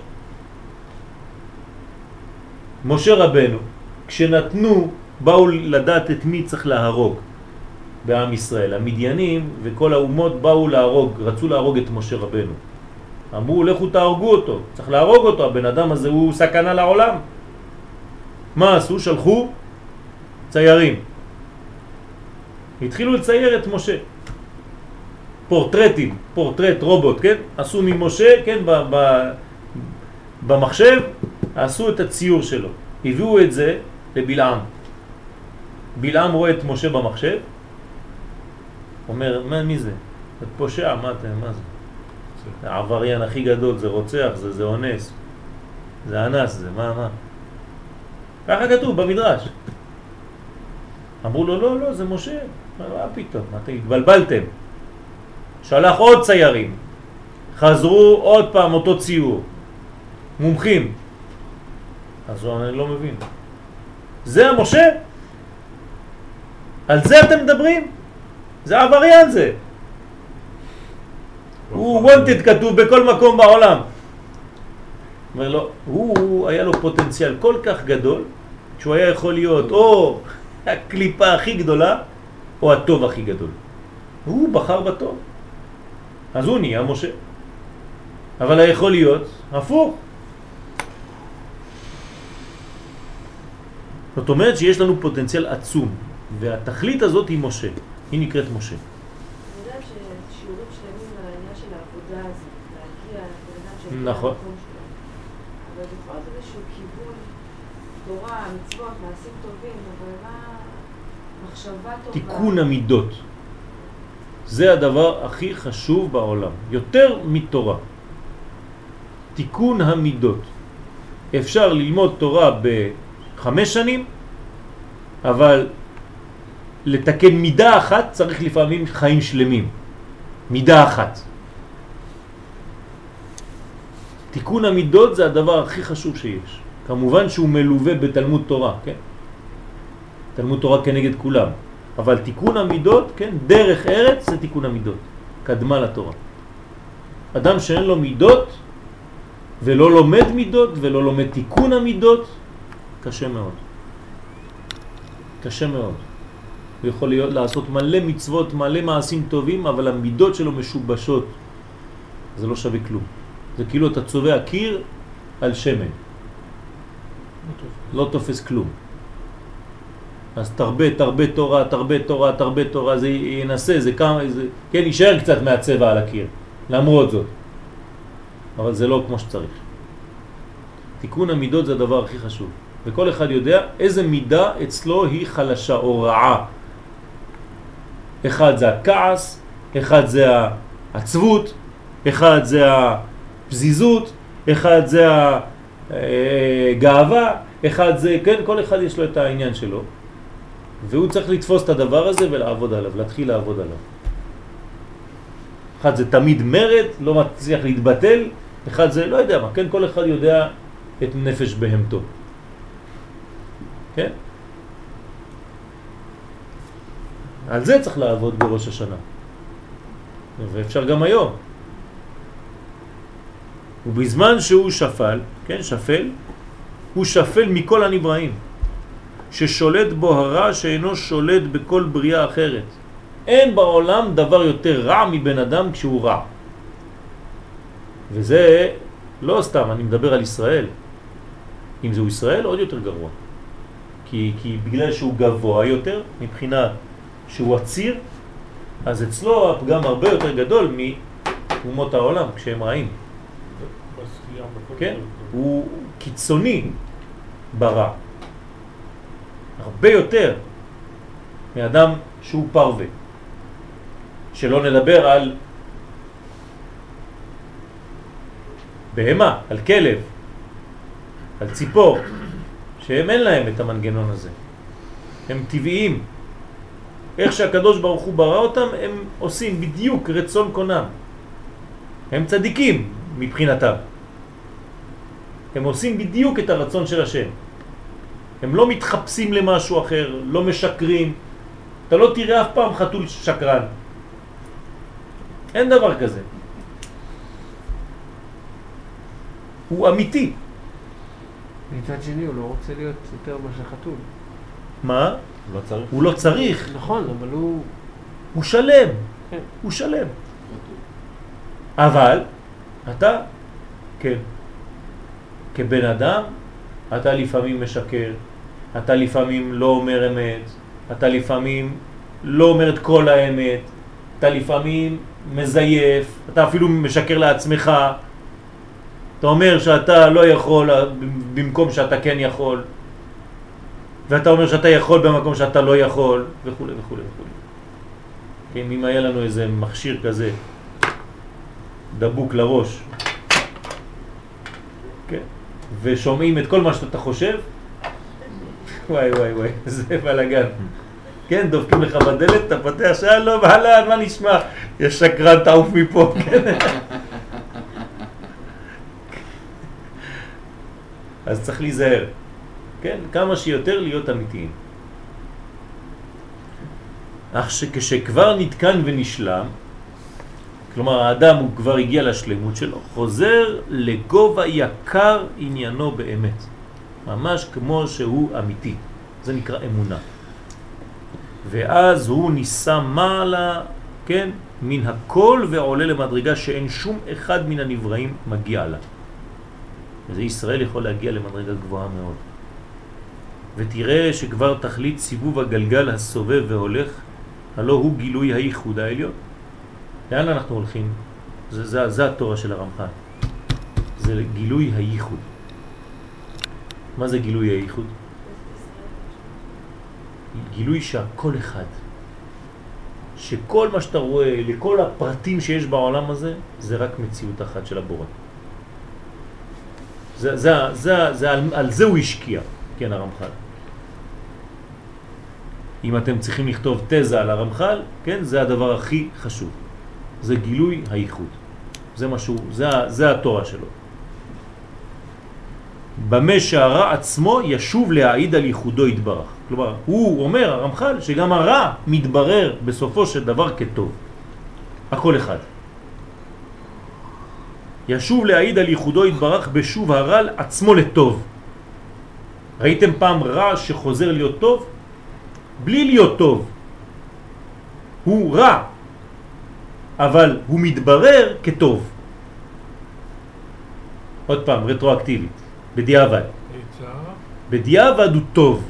משה רבנו, כשנתנו, באו לדעת את מי צריך להרוג בעם ישראל. המדיינים וכל האומות באו להרוג, רצו להרוג את משה רבנו. אמרו, לכו תהרגו אותו, צריך להרוג אותו, הבן אדם הזה הוא סכנה לעולם. מה עשו? שלחו ציירים. התחילו לצייר את משה. פורטרטים, פורטרט רובוט, כן? עשו ממשה, כן, ב, ב, במחשב, עשו את הציור שלו. הביאו את זה לבלעם. בלעם רואה את משה במחשב, אומר, מה, מי זה? זה פושע, מה אתם, מה זה? זה העבריין הכי גדול, זה רוצח, זה, זה אונס, זה אנס, זה מה, מה? ככה כתוב במדרש. אמרו לו, לא, לא, זה משה. מה פתאום, אתם התבלבלתם. שלח עוד ציירים, חזרו עוד פעם אותו ציור, מומחים. אז הוא אני לא מבין. זה המשה? על זה אתם מדברים? זה עבריין זה. הוא wanted כתוב בכל מקום בעולם. אומר לו, הוא היה לו פוטנציאל כל כך גדול, שהוא היה יכול להיות או הקליפה הכי גדולה, או הטוב הכי גדול. הוא בחר בטוב. אז הוא נהיה משה. אבל יכול להיות הפוך. זאת אומרת שיש לנו פוטנציאל עצום, והתכלית הזאת היא משה, היא נקראת משה. נכון. אבל בכל זאת איזשהו כיוון, תורה, מצוות, מעשים טובים, אבל מה... תיקון המידות. זה הדבר הכי חשוב בעולם, יותר מתורה. תיקון המידות. אפשר ללמוד תורה בחמש שנים, אבל לתקן מידה אחת צריך לפעמים חיים שלמים. מידה אחת. תיקון המידות זה הדבר הכי חשוב שיש. כמובן שהוא מלווה בתלמוד תורה, כן? תלמוד תורה כנגד כולם. אבל תיקון המידות, כן, דרך ארץ זה תיקון המידות, קדמה לתורה. אדם שאין לו מידות ולא לומד מידות ולא לומד תיקון המידות, קשה מאוד. קשה מאוד. הוא יכול להיות, לעשות מלא מצוות, מלא מעשים טובים, אבל המידות שלו משובשות. זה לא שווה כלום. זה כאילו אתה צובע קיר על שמן. לא תופס כלום. אז תרבה, תרבה תורה, תרבה תורה, תרבה תורה, זה ינסה, זה כמה, זה, כן, יישאר קצת מהצבע על הקיר, למרות זאת. אבל זה לא כמו שצריך. תיקון המידות זה הדבר הכי חשוב. וכל אחד יודע איזה מידה אצלו היא חלשה או רעה. אחד זה הכעס, אחד זה העצבות, אחד זה הפזיזות, אחד זה הגאווה, אחד זה, כן, כל אחד יש לו את העניין שלו. והוא צריך לתפוס את הדבר הזה ולעבוד עליו, להתחיל לעבוד עליו. אחד זה תמיד מרד, לא מצליח להתבטל, אחד זה לא יודע מה, כן, כל אחד יודע את נפש בהמתו. כן? על זה צריך לעבוד בראש השנה. ואפשר גם היום. ובזמן שהוא שפל, כן, שפל, הוא שפל מכל הנבראים. ששולט בו הרע שאינו שולט בכל בריאה אחרת. אין בעולם דבר יותר רע מבן אדם כשהוא רע. וזה לא סתם, אני מדבר על ישראל. אם זהו ישראל, עוד יותר גרוע. כי, כי בגלל שהוא גבוה יותר, מבחינה שהוא עציר, אז אצלו הפגם הרבה יותר גדול מאומות העולם כשהם רעים. כן? הוא קיצוני ברע. הרבה יותר מאדם שהוא פרווה. שלא נדבר על בהמה, על כלב, על ציפור, שהם אין להם את המנגנון הזה. הם טבעיים. איך שהקדוש ברוך הוא ברא אותם, הם עושים בדיוק רצון קונם. הם צדיקים מבחינתם. הם עושים בדיוק את הרצון של השם. הם לא מתחפשים למשהו אחר, לא משקרים. אתה לא תראה אף פעם חתול שקרן. אין דבר כזה. הוא אמיתי. מצד שני, הוא לא רוצה להיות יותר מאשר חתול. מה? לא צריך. הוא לא צריך, נכון, אבל הוא... הוא שלם. כן. הוא שלם. אבל אתה, כן, כבן אדם, אתה לפעמים משקר, אתה לפעמים לא אומר אמת, אתה לפעמים לא אומר את כל האמת, אתה לפעמים מזייף, אתה אפילו משקר לעצמך, אתה אומר שאתה לא יכול במקום שאתה כן יכול, ואתה אומר שאתה יכול במקום שאתה לא יכול, וכו' וכו' וכו'. כן, אם היה לנו איזה מכשיר כזה דבוק לראש, כן, ושומעים את כל מה שאתה חושב, וואי וואי וואי, זה בלאגן. כן, דופקים לך בדלת, אתה פותח, שלום, אהלן, מה נשמע? יש שקרן, תעוף מפה, כן. אז צריך להיזהר, כן? כמה שיותר להיות אמיתיים. אך שכשכבר נתקן ונשלם, כלומר האדם הוא כבר הגיע לשלמות שלו, חוזר לגובה יקר עניינו באמת, ממש כמו שהוא אמיתי, זה נקרא אמונה. ואז הוא ניסה מעלה, כן, מן הכל ועולה למדרגה שאין שום אחד מן הנבראים מגיע לה. וזה ישראל יכול להגיע למדרגה גבוהה מאוד. ותראה שכבר תכלית סיבוב הגלגל הסובב והולך, הלא הוא גילוי הייחוד העליון. לאן אנחנו הולכים? זה, זה, זה התורה של הרמח"ל. זה גילוי הייחוד. מה זה גילוי הייחוד? גילוי שהכל אחד. שכל מה שאתה רואה, לכל הפרטים שיש בעולם הזה, זה רק מציאות אחת של הבורא. זה, זה, זה, זה, על, על זה הוא השקיע, כן, הרמח"ל. אם אתם צריכים לכתוב תזה על הרמח"ל, כן, זה הדבר הכי חשוב. זה גילוי הייחוד. זה משהו, זה, זה התורה שלו. במה שהרע עצמו ישוב להעיד על ייחודו יתברך. כלומר, הוא אומר, הרמח"ל, שגם הרע מתברר בסופו של דבר כטוב. הכל אחד. ישוב להעיד על ייחודו יתברך בשוב הרע עצמו לטוב. ראיתם פעם רע שחוזר להיות טוב? בלי להיות טוב. הוא רע, אבל הוא מתברר כטוב. עוד פעם, רטרואקטיבית, בדיעבד. בדיעבד הוא טוב.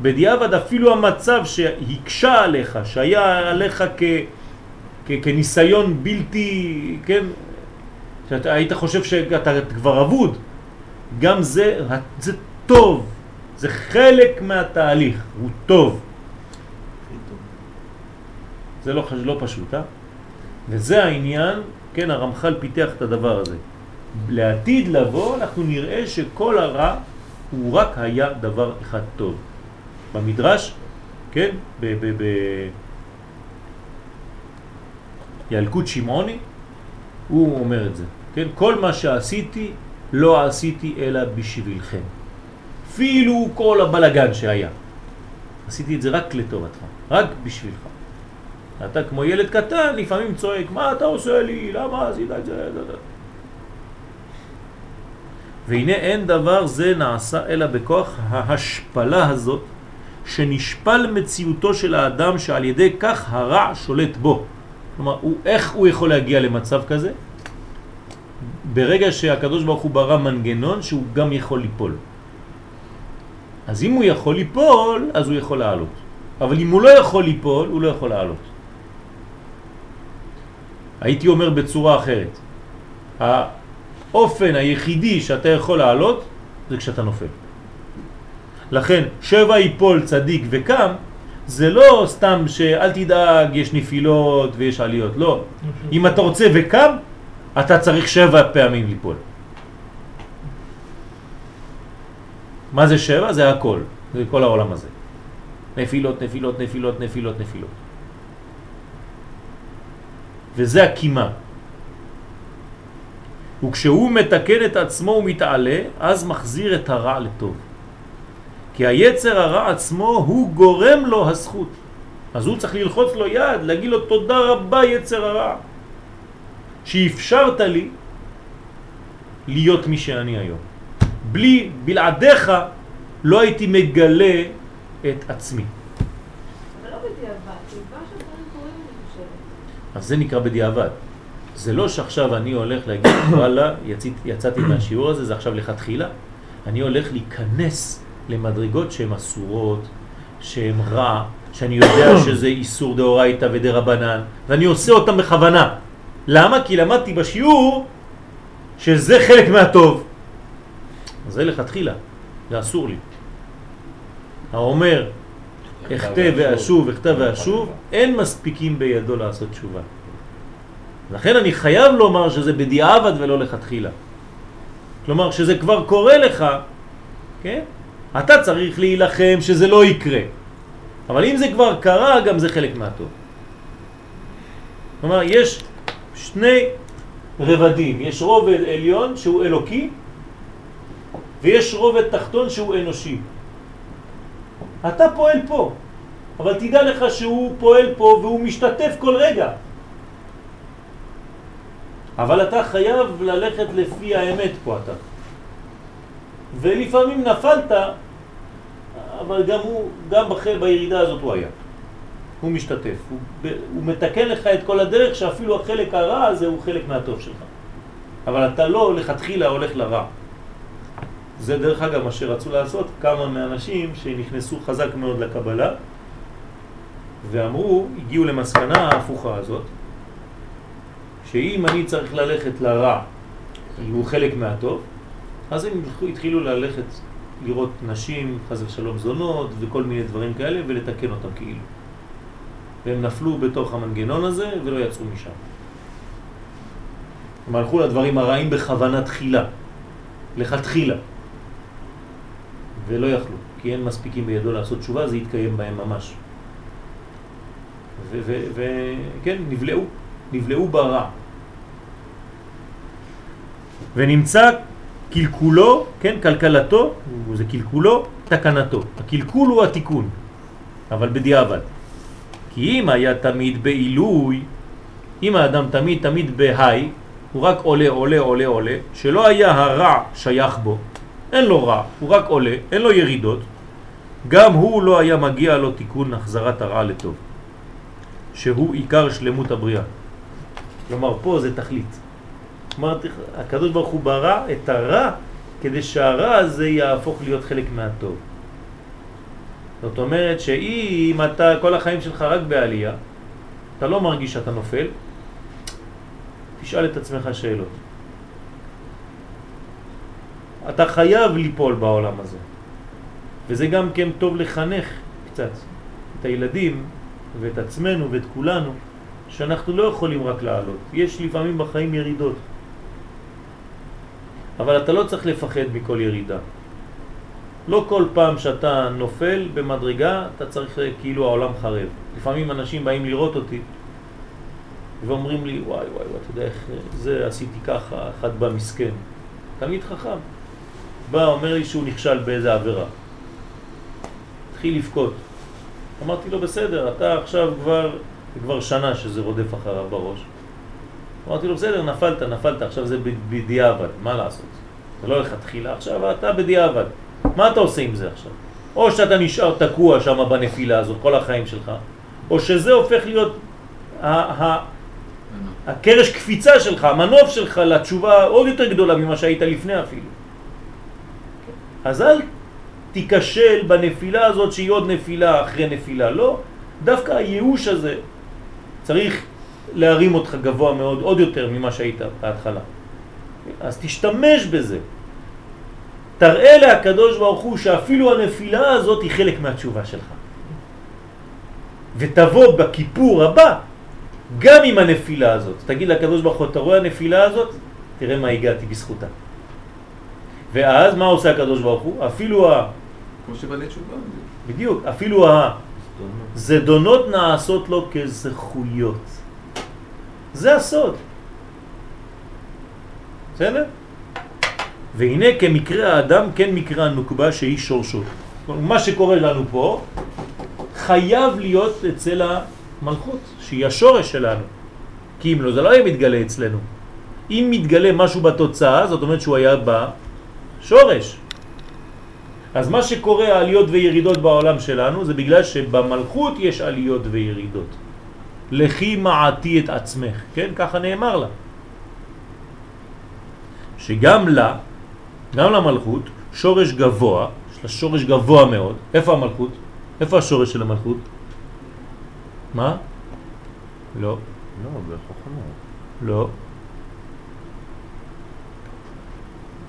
בדיעבד אפילו המצב שהקשה עליך, שהיה עליך כ, כ, כניסיון בלתי, כן, שאתה היית חושב שאתה כבר אבוד, גם זה, זה טוב, זה חלק מהתהליך, הוא טוב. זה לא, לא פשוט, אה? וזה העניין, כן, הרמח"ל פיתח את הדבר הזה. לעתיד לבוא אנחנו נראה שכל הרע הוא רק היה דבר אחד טוב. במדרש, כן, ב... ב, ב ילקוט שמעוני, הוא אומר את זה, כן? כל מה שעשיתי לא עשיתי אלא בשבילכם. אפילו כל הבלגן שהיה. עשיתי את זה רק לטובתך, רק בשבילך. אתה כמו ילד קטן, לפעמים צועק, מה אתה עושה לי? למה עשית את זה? והנה אין דבר זה נעשה אלא בכוח ההשפלה הזאת שנשפל מציאותו של האדם שעל ידי כך הרע שולט בו. כלומר, הוא, איך הוא יכול להגיע למצב כזה? ברגע שהקדוש ברוך הוא ברא מנגנון שהוא גם יכול ליפול. אז אם הוא יכול ליפול, אז הוא יכול לעלות. אבל אם הוא לא יכול ליפול, הוא לא יכול לעלות. הייתי אומר בצורה אחרת. האופן היחידי שאתה יכול לעלות זה כשאתה נופל. לכן שבע יפול צדיק וקם זה לא סתם שאל תדאג יש נפילות ויש עליות, לא. אם אתה רוצה וקם אתה צריך שבע פעמים ליפול. מה זה שבע? זה הכל, זה כל העולם הזה. נפילות, נפילות, נפילות, נפילות, נפילות. וזה הקימה. וכשהוא מתקן את עצמו ומתעלה, אז מחזיר את הרע לטוב. כי היצר הרע עצמו הוא גורם לו הזכות. אז הוא צריך ללחוץ לו יד, להגיד לו תודה רבה יצר הרע, שאפשרת לי להיות מי שאני היום. בלי, בלעדיך, לא הייתי מגלה את עצמי. אבל לא בדיעבד, זה. אז זה נקרא בדיעבד. זה לא שעכשיו אני הולך להגיד, וואלה, יצאת, יצאתי מהשיעור הזה, זה עכשיו לכתחילה. אני הולך להיכנס למדרגות שהן אסורות, שהן רע, שאני יודע שזה איסור דאורייתא ודרבנן, ואני עושה אותם בכוונה. למה? כי למדתי בשיעור שזה חלק מהטוב. אז זה לכתחילה, זה אסור לי. האומר, אכתב ואשוב, אכתב ואשוב, אין מספיקים בידו לעשות תשובה. לכן אני חייב לומר שזה בדיעבד ולא לכתחילה. כלומר, שזה כבר קורה לך, כן? אתה צריך להילחם שזה לא יקרה. אבל אם זה כבר קרה, גם זה חלק מהטוב. כלומר, יש שני רבדים. יש רובד עליון שהוא אלוקי, ויש רובד תחתון שהוא אנושי. אתה פועל פה, אבל תדע לך שהוא פועל פה והוא משתתף כל רגע. אבל אתה חייב ללכת לפי האמת פה אתה. ולפעמים נפלת, אבל גם הוא, גם בחל בירידה הזאת הוא היה. הוא משתתף, הוא, הוא מתקן לך את כל הדרך שאפילו החלק הרע הזה הוא חלק מהטוב שלך. אבל אתה לא לכתחילה הולך לרע. זה דרך אגב מה שרצו לעשות כמה מהאנשים שנכנסו חזק מאוד לקבלה ואמרו, הגיעו למסקנה ההפוכה הזאת, שאם אני צריך ללכת לרע, הוא חלק מהטוב, אז הם התחילו ללכת לראות נשים, חס ושלום זונות וכל מיני דברים כאלה ולתקן אותם כאילו. והם נפלו בתוך המנגנון הזה ולא יצאו משם. הם הלכו לדברים הרעים בכוונה תחילה, לכתחילה. ולא יכלו, כי אין מספיקים בידו לעשות תשובה, זה יתקיים בהם ממש. וכן, נבלעו, נבלעו ברע. ונמצא קלקולו, כן, קלקלתו, זה קלקולו, תקנתו. הקלקול הוא התיקון, אבל בדיעבד. כי אם היה תמיד בעילוי, אם האדם תמיד תמיד בהי, הוא רק עולה, עולה, עולה, עולה, שלא היה הרע שייך בו, אין לו רע, הוא רק עולה, אין לו ירידות, גם הוא לא היה מגיע לו תיקון החזרת הרע לטוב, שהוא עיקר שלמות הבריאה. כלומר, פה זה תכלית. אמרתי, הקדוש ברוך הוא ברא את הרע כדי שהרע הזה יהפוך להיות חלק מהטוב. זאת אומרת שאם אתה כל החיים שלך רק בעלייה, אתה לא מרגיש שאתה נופל, תשאל את עצמך שאלות. אתה חייב ליפול בעולם הזה. וזה גם כן טוב לחנך קצת את הילדים ואת עצמנו ואת כולנו, שאנחנו לא יכולים רק לעלות. יש לפעמים בחיים ירידות. אבל אתה לא צריך לפחד מכל ירידה. לא כל פעם שאתה נופל במדרגה, אתה צריך כאילו העולם חרב. לפעמים אנשים באים לראות אותי ואומרים לי, וואי וואי, אתה יודע איך זה עשיתי ככה, אחד בא מסכן. תמיד חכם. בא, אומר לי שהוא נכשל באיזה עבירה. התחיל לבכות. אמרתי לו, בסדר, אתה עכשיו כבר, כבר שנה שזה רודף אחריו בראש. אמרתי לו, בסדר, נפלת, נפלת, עכשיו זה בדיעבד, מה לעשות? זה לא לכתחילה, עכשיו אתה בדיעבד. מה אתה עושה עם זה עכשיו? או שאתה נשאר תקוע שם בנפילה הזאת כל החיים שלך, או שזה הופך להיות הקרש קפיצה שלך, המנוף שלך לתשובה עוד יותר גדולה ממה שהיית לפני אפילו. אז אל תיקשל בנפילה הזאת שהיא עוד נפילה אחרי נפילה, לא, דווקא הייאוש הזה צריך להרים אותך גבוה מאוד, עוד יותר ממה שהיית בהתחלה. אז תשתמש בזה. תראה להקדוש ברוך הוא שאפילו הנפילה הזאת היא חלק מהתשובה שלך. ותבוא בכיפור הבא גם עם הנפילה הזאת. תגיד לקדוש ברוך הוא, אתה רואה הנפילה הזאת? תראה מה הגעתי בזכותה. ואז מה עושה הקדוש ברוך הוא? אפילו ה... כמו שבעלי תשובה. בדיוק, אפילו הזדונות נעשות לו כזכויות. זה הסוד. בסדר? והנה כמקרה האדם כן מקרה הנוקבה שהיא שורשו. מה שקורה לנו פה חייב להיות אצל המלכות, שהיא השורש שלנו. כי אם לא, זה לא היה מתגלה אצלנו. אם מתגלה משהו בתוצאה, זאת אומרת שהוא היה בשורש. אז מה שקורה העליות וירידות בעולם שלנו זה בגלל שבמלכות יש עליות וירידות. לכי מעתי את עצמך, כן? ככה נאמר לה. שגם לה, גם למלכות, שורש גבוה, יש לה שורש גבוה מאוד. איפה המלכות? איפה השורש של המלכות? מה? לא, לא, בחוכמה. לא.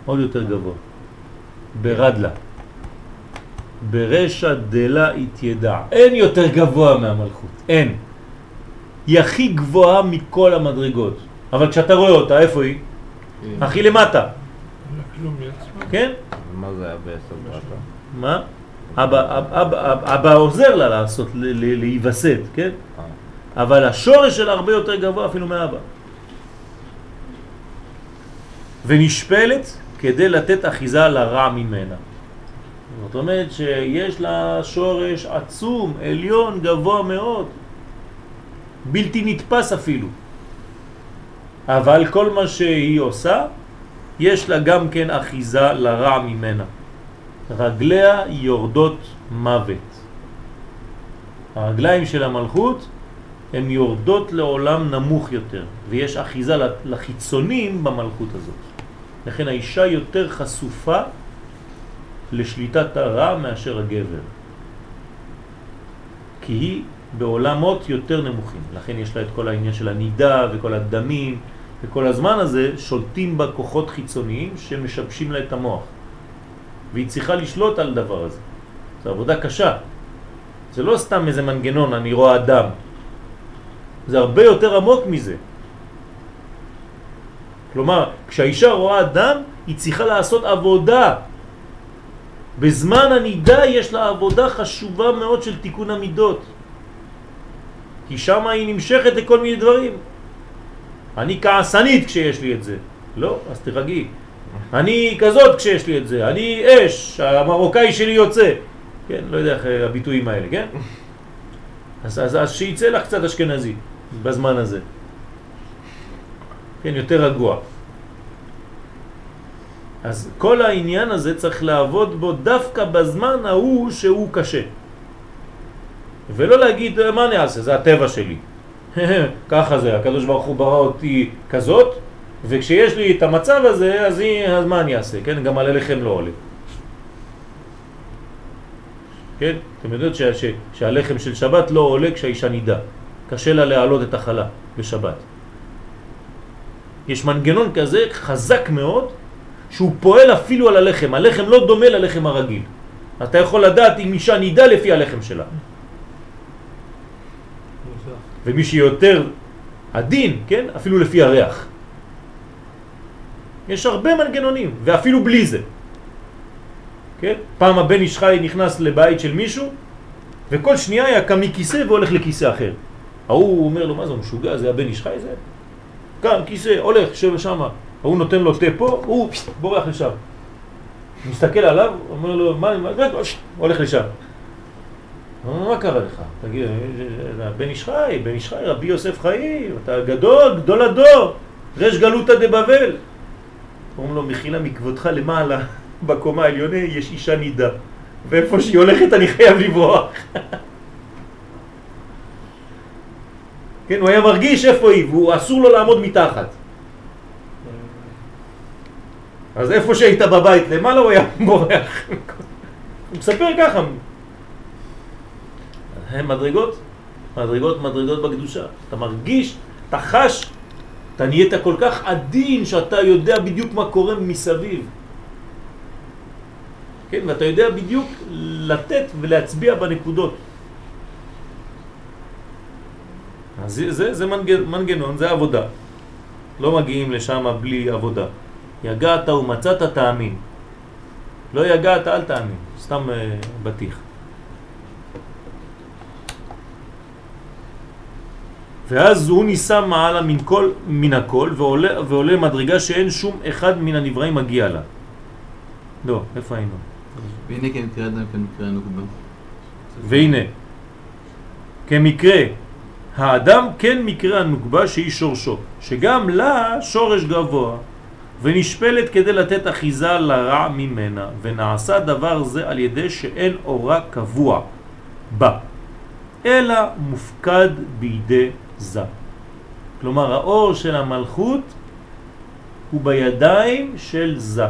עוד יותר גבוה. ברדלה. ברשע דלה התיידע. אין יותר גבוה מהמלכות. אין. היא הכי גבוהה מכל המדרגות. אבל כשאתה רואה אותה, איפה היא? כן. הכי למטה. כן? מה זה בעשר ברכה? מה? אבא, אבא, אבא, אבא עוזר לה לעשות, להיווסד, כן? אה. אבל השורש שלה הרבה יותר גבוה אפילו מאבא. ונשפלת כדי לתת אחיזה לרע ממנה. זאת אומרת שיש לה שורש עצום, עליון, גבוה מאוד, בלתי נתפס אפילו. אבל כל מה שהיא עושה, יש לה גם כן אחיזה לרע ממנה. רגליה יורדות מוות. הרגליים של המלכות הן יורדות לעולם נמוך יותר, ויש אחיזה לחיצונים במלכות הזאת. לכן האישה יותר חשופה לשליטת הרע מאשר הגבר. כי היא בעולמות יותר נמוכים. לכן יש לה את כל העניין של הנידה וכל הדמים, וכל הזמן הזה שולטים בה כוחות חיצוניים שמשבשים לה את המוח. והיא צריכה לשלוט על דבר הזה. זו עבודה קשה. זה לא סתם איזה מנגנון, אני רואה אדם. זה הרבה יותר עמוק מזה. כלומר, כשהאישה רואה אדם, היא צריכה לעשות עבודה. בזמן הנידה יש לה עבודה חשובה מאוד של תיקון המידות. כי שם היא נמשכת לכל מיני דברים. אני כעסנית כשיש לי את זה. לא, אז תרגי. אני כזאת כשיש לי את זה. אני אש, המרוקאי שלי יוצא. כן, לא יודע איך אה, הביטויים האלה, כן? אז, אז, אז שיצא לך קצת אשכנזי בזמן הזה. כן, יותר רגוע. אז כל העניין הזה צריך לעבוד בו דווקא בזמן ההוא שהוא קשה. ולא להגיד, "אה, מה אני אעשה, זה הטבע שלי. ככה זה, הקדוש ברוך הוא ברא אותי כזאת, וכשיש לי את המצב הזה, אז, היא, אז מה אני אעשה? כן, גם על הלחם לא עולה. כן, אתם יודעות שה, ש, שהלחם של שבת לא עולה כשהאישה נידה. קשה לה להעלות את החלה בשבת. יש מנגנון כזה חזק מאוד, שהוא פועל אפילו על הלחם. הלחם לא דומה ללחם הרגיל. אתה יכול לדעת אם אישה נידה לפי הלחם שלה. ומי שיותר עדין, כן, אפילו לפי הריח. יש הרבה מנגנונים, ואפילו בלי זה. כן? פעם הבן איש חי נכנס לבית של מישהו, וכל שנייה היה קם מכיסא והולך לכיסא אחר. ההוא אומר לו, מה זה, הוא משוגע, זה הבן איש חי זה? קם, כיסא, הולך, שב שמה. ההוא נותן לו תה פה, הוא בורח לשם. מסתכל עליו, אומר לו, מה, מה, הולך לשם. מה קרה לך? תגיד, "אה, בן איש חי, בן איש חי, רבי יוסף חיים, אתה גדול, גדול הדור, רש גלותא דבבל. אומרים לו, מחילה מכבודך למעלה, בקומה העליונה יש אישה נידה, ואיפה שהיא הולכת אני חייב לברוח. כן, הוא היה מרגיש איפה היא, והוא אסור לו לעמוד מתחת. אז איפה שהיית בבית למעלה הוא היה בורח. הוא מספר ככה. הם מדרגות, מדרגות, מדרגות בקדושה. אתה מרגיש, אתה חש, אתה נהיית כל כך עדין שאתה יודע בדיוק מה קורה מסביב. כן, ואתה יודע בדיוק לתת ולהצביע בנקודות. אז זה, זה, זה מנגנון, זה עבודה. לא מגיעים לשם בלי עבודה. יגעת ומצאת תאמין. לא יגעת אל תאמין, סתם אה, בטיח. ואז הוא ניסה מעלה מן כל, מן הכל ועולה, ועולה מדרגה שאין שום אחד מן הנבראים מגיע לה. לא, איפה היינו? והנה כן מקרה אדם כן מקרה נוקבה. והנה, כמקרה האדם כן מקרה הנוקבה שהיא שורשו, שגם לה שורש גבוה, ונשפלת כדי לתת אחיזה לרע ממנה, ונעשה דבר זה על ידי שאין אורה קבוע בה, אלא מופקד בידי זה. כלומר, האור של המלכות הוא בידיים של זה.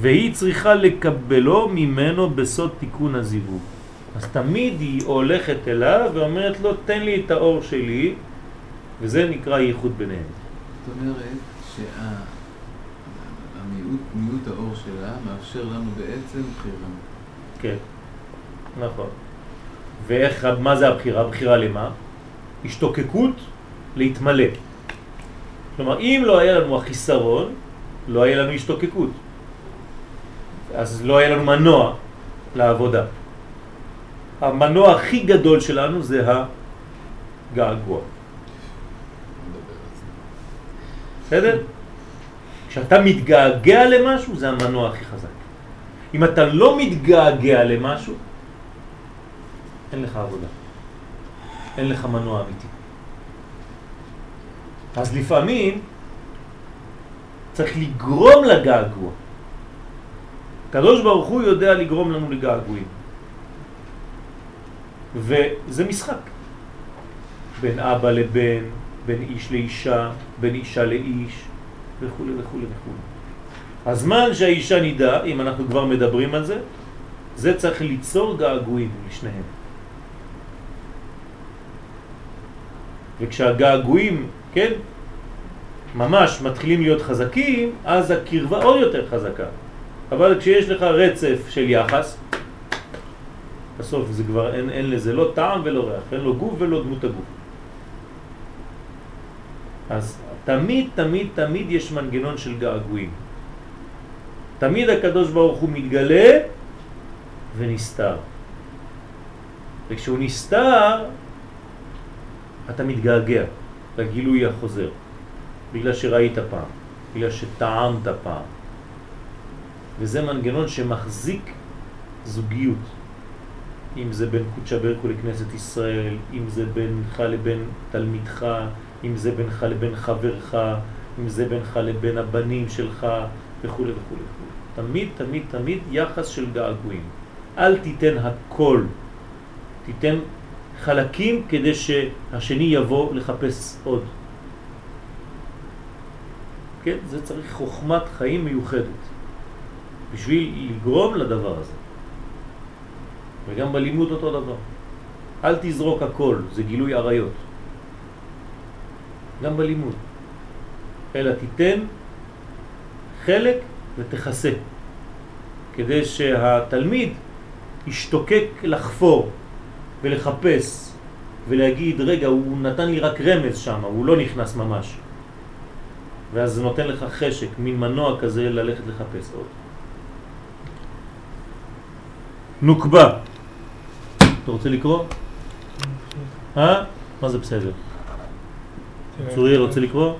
והיא צריכה לקבלו ממנו בסוד תיקון הזיווג. אז תמיד היא הולכת אליו ואומרת לו, תן לי את האור שלי, וזה נקרא ייחוד ביניהם. זאת אומרת שהמיעוט האור שלה מאפשר לנו בעצם בחירה. כן, נכון. ואיך, מה זה הבחירה? בחירה למה? השתוקקות להתמלא. כלומר, אם לא היה לנו החיסרון, לא היה לנו השתוקקות. אז לא היה לנו מנוע לעבודה. המנוע הכי גדול שלנו זה הגעגוע. נדבר על זה. בסדר? כשאתה מתגעגע למשהו זה המנוע הכי חזק. אם אתה לא מתגעגע למשהו, אין לך עבודה. אין לך מנוע אמיתי. אז לפעמים צריך לגרום לגעגוע. הקדוש ברוך הוא יודע לגרום לנו לגעגועים. וזה משחק. בין אבא לבן, בין איש לאישה, בין אישה לאיש, וכו' וכו' וכו'. הזמן שהאישה נידה, אם אנחנו כבר מדברים על זה, זה צריך ליצור געגועים לשניהם. וכשהגעגועים, כן, ממש מתחילים להיות חזקים, אז הקרבה עוד יותר חזקה. אבל כשיש לך רצף של יחס, בסוף זה כבר אין, אין לזה לא טעם ולא ריח, אין לו גוף ולא דמות הגוף. אז תמיד, תמיד, תמיד יש מנגנון של געגועים. תמיד הקדוש ברוך הוא מתגלה ונסתר. וכשהוא נסתר, אתה מתגעגע לגילוי החוזר, בגלל שראית פעם, בגלל שטעמת פעם. וזה מנגנון שמחזיק זוגיות. אם זה בין קודשא ברכו לכנסת ישראל, אם זה בינך לבין תלמידך, אם זה בינך לבין חברך, אם זה בינך לבין הבנים שלך, וכו' וכו'. תמיד, תמיד, תמיד יחס של געגועים. אל תיתן הכל, תיתן חלקים כדי שהשני יבוא לחפש עוד. כן, זה צריך חוכמת חיים מיוחדת בשביל לגרום לדבר הזה. וגם בלימוד אותו דבר. אל תזרוק הכל, זה גילוי עריות. גם בלימוד. אלא תיתן חלק ותחסה, כדי שהתלמיד ישתוקק לחפור ולחפש ולהגיד, רגע, הוא נתן לי רק רמז שם, הוא לא נכנס ממש. ואז זה נותן לך חשק, מין מנוע כזה ללכת לחפש עוד. נוקבה. אתה רוצה לקרוא? אה? מה זה בסדר? צוריאל רוצה לקרוא?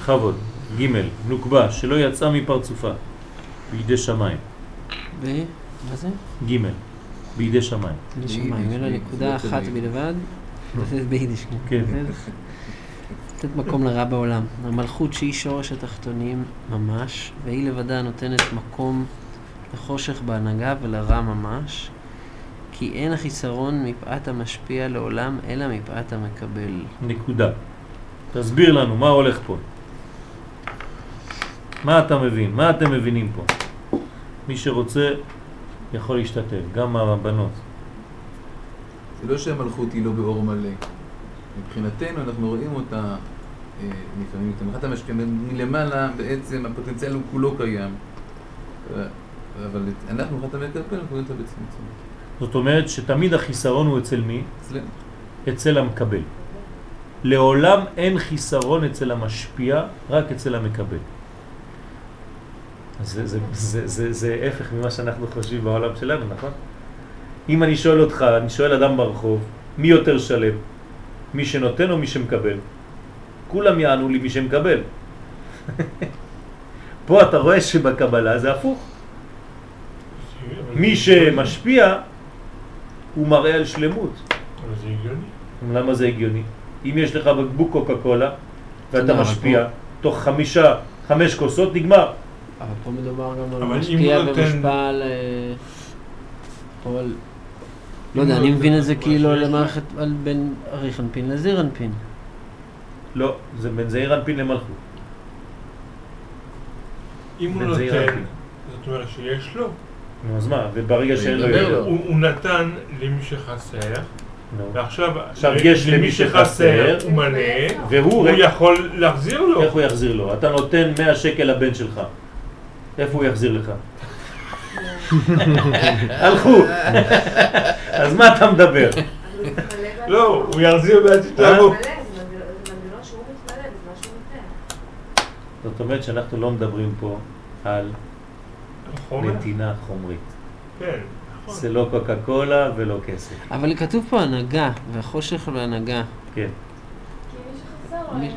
חבוד, ג' נוקבה, שלא יצאה מפרצופה, בידי שמיים. ב... מה זה? ג' בידי שמיים. לשמיים. אלא נקודה זה אחת. בלבד. זה ביידיש. כן. לתת מקום לרע בעולם. המלכות שהיא שורש התחתונים ממש, והיא לבדה נותנת מקום לחושך בהנהגה ולרע ממש, כי אין החיסרון מפאת המשפיע לעולם, אלא מפאת המקבל. נקודה. תסביר לנו, מה הולך פה? מה אתה מבין? מה אתם מבינים פה? מי שרוצה יכול להשתתף, גם הבנות. זה לא שהמלכות היא לא באור מלא. מבחינתנו אנחנו רואים אותה אה, לפעמים, את המחת המשפיע מלמעלה בעצם הפוטנציאל הוא כולו קיים. אה, אבל אנחנו מחת המקבל, אנחנו רואים אותה בצמצום. זאת אומרת שתמיד החיסרון הוא אצל מי? אצלנו. אצל המקבל. לעולם אין חיסרון אצל המשפיע, רק אצל המקבל. זה, זה, זה, זה, זה הפך ממה שאנחנו חושבים בעולם שלנו, נכון? אם אני שואל אותך, אני שואל אדם ברחוב, מי יותר שלם? מי שנותן או מי שמקבל? כולם יענו לי מי שמקבל. פה אתה רואה שבקבלה זה הפוך. מי שמשפיע הוא מראה על שלמות. אבל זה הגיוני. למה זה הגיוני? אם יש לך בקבוק קוקה קולה ואתה משפיע, תוך חמישה, חמש כוסות נגמר. אבל פה מדובר גם על משפיע ומושפע על... אה, פה על... לא יודע, אני מבין את זה כאילו. למערכת על בין אריך אנפין לזיר אנפין. לא, זה בין זעיר אנפין למלכות. אם הוא נותן. זאת אומרת שיש לו. נו, אז מה? וברגע שאין לו... לו. הוא נתן למי שחסר. ועכשיו עכשיו יש למי שחסר, הוא מלא, והוא, יכול להחזיר לו. איך הוא יחזיר לו? אתה נותן 100 שקל לבן שלך. איפה הוא יחזיר לך? הלכו. אז מה אתה מדבר? לא, הוא יחזיר בעד אה? הוא שתעבור. נותן. זאת אומרת שאנחנו לא מדברים פה על חומר? נתינה חומרית. כן, נכון. זה לא קוקה קולה ולא כסף. אבל כתוב פה הנהגה, והחושך והנהגה. כן. כי מי.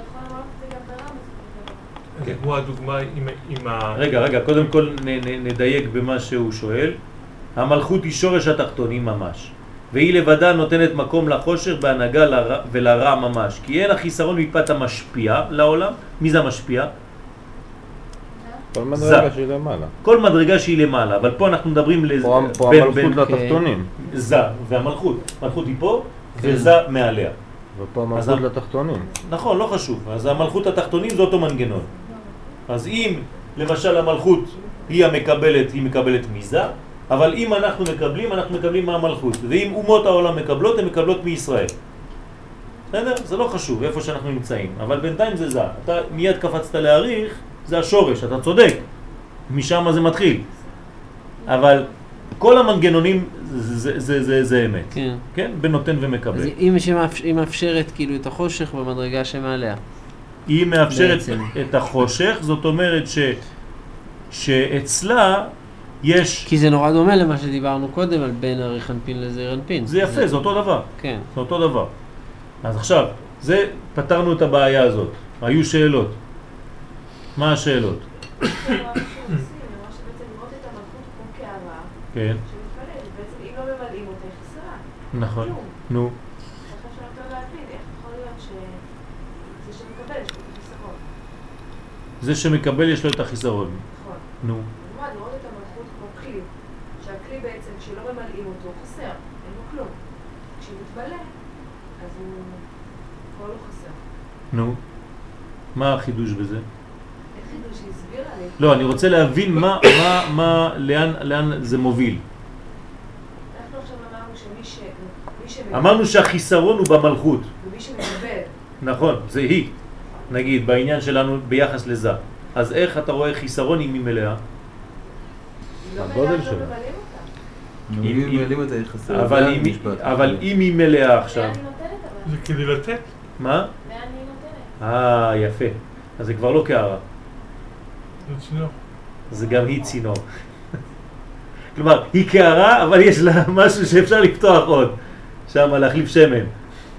זה כמו הדוגמה עם- עם ה... רגע, רגע, קודם כל נ, נ, נדייק במה שהוא שואל. המלכות היא שורש התחתונים ממש, והיא לבדה נותנת מקום לחושך בהנהגה לרע, ולרע ממש, כי אין החיסרון מפאת המשפיע לעולם. מי זה המשפיע? כל זה. מדרגה שהיא למעלה. כל מדרגה שהיא למעלה, אבל פה אנחנו מדברים לז... פה פה בין- המלכות בין לתחתונים, זה והמלכות. מלכות היא פה כן. וזה מעליה. ופה המלכות לתחתונים. נכון, לא חשוב. אז המלכות התחתונים זה אותו מנגנון. אז אם למשל המלכות היא המקבלת, היא מקבלת מזה, אבל אם אנחנו מקבלים, אנחנו מקבלים מהמלכות. ואם אומות העולם מקבלות, הן מקבלות מישראל. בסדר? זה לא חשוב איפה שאנחנו נמצאים, אבל בינתיים זה זה. אתה מיד קפצת להעריך, זה השורש, אתה צודק. משם זה מתחיל. אבל כל המנגנונים זה, זה, זה, זה, זה אמת. כן. כן? בנותן אז ומקבל. היא מאפ- היא מאפשרת כאילו את החושך במדרגה שמעליה. היא מאפשרת בעצם. את החושך, זאת אומרת ש, שאצלה יש, כי זה נורא דומה למה שדיברנו קודם על בין לזעיר אנפין. זה יפה, זה אותו דבר, כן. זה אותו דבר. אז עכשיו, זה, פתרנו את הבעיה הזאת, היו שאלות. מה השאלות? הוא כן. נכון. נו. זה שמקבל יש לו את החיסרון. נכון. נו, הוא. כשהוא מתמלא, אז הוא כבר לא חסר. נו. מה החידוש בזה? אין חידוש שהיא הסבירה לי. לא, אני רוצה להבין מה, מה, מה, לאן, לאן זה מוביל. אמרנו שהחיסרון הוא במלכות. ומי שמקבל, נכון, זה היא. נגיד, בעניין שלנו ביחס לזה. אז איך אתה רואה חיסרון אם היא מלאה? היא לא הגודל לא שלה. אבל אם, המשפט. אבל אם היא מלאה עכשיו? זה כדי לתת. מה? לאן היא נותנת? אה, יפה. אז זה כבר לא קערה, זה גם היא צינור. כלומר, היא קערה, אבל יש לה משהו שאפשר לפתוח עוד. שם להחליף שמן,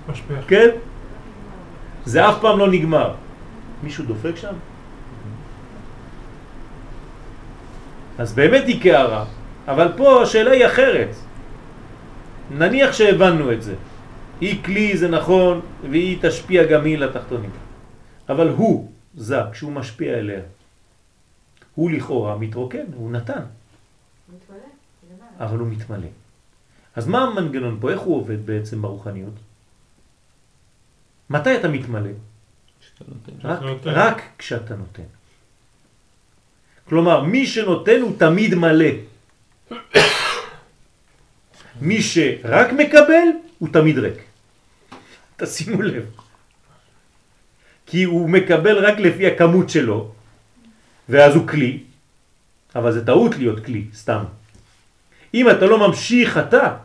משפך. כן? זה אף פעם לא נגמר. מישהו דופק שם? אז באמת היא קערה, אבל פה השאלה היא אחרת. נניח שהבנו את זה. היא כלי, זה נכון, והיא תשפיע גם היא לתחתונים. אבל הוא, זה, כשהוא משפיע אליה, הוא לכאורה מתרוקן, הוא נתן, מתמלא. אבל הוא מתמלא. אז מה המנגנון פה? איך הוא עובד בעצם ברוחניות? מתי אתה מתמלא? רק. רק כשאתה נותן. כלומר, מי שנותן הוא תמיד מלא. מי שרק מקבל הוא תמיד ריק. תשימו לב. כי הוא מקבל רק לפי הכמות שלו, ואז הוא כלי, אבל זה טעות להיות כלי, סתם. אם אתה לא ממשיך אתה,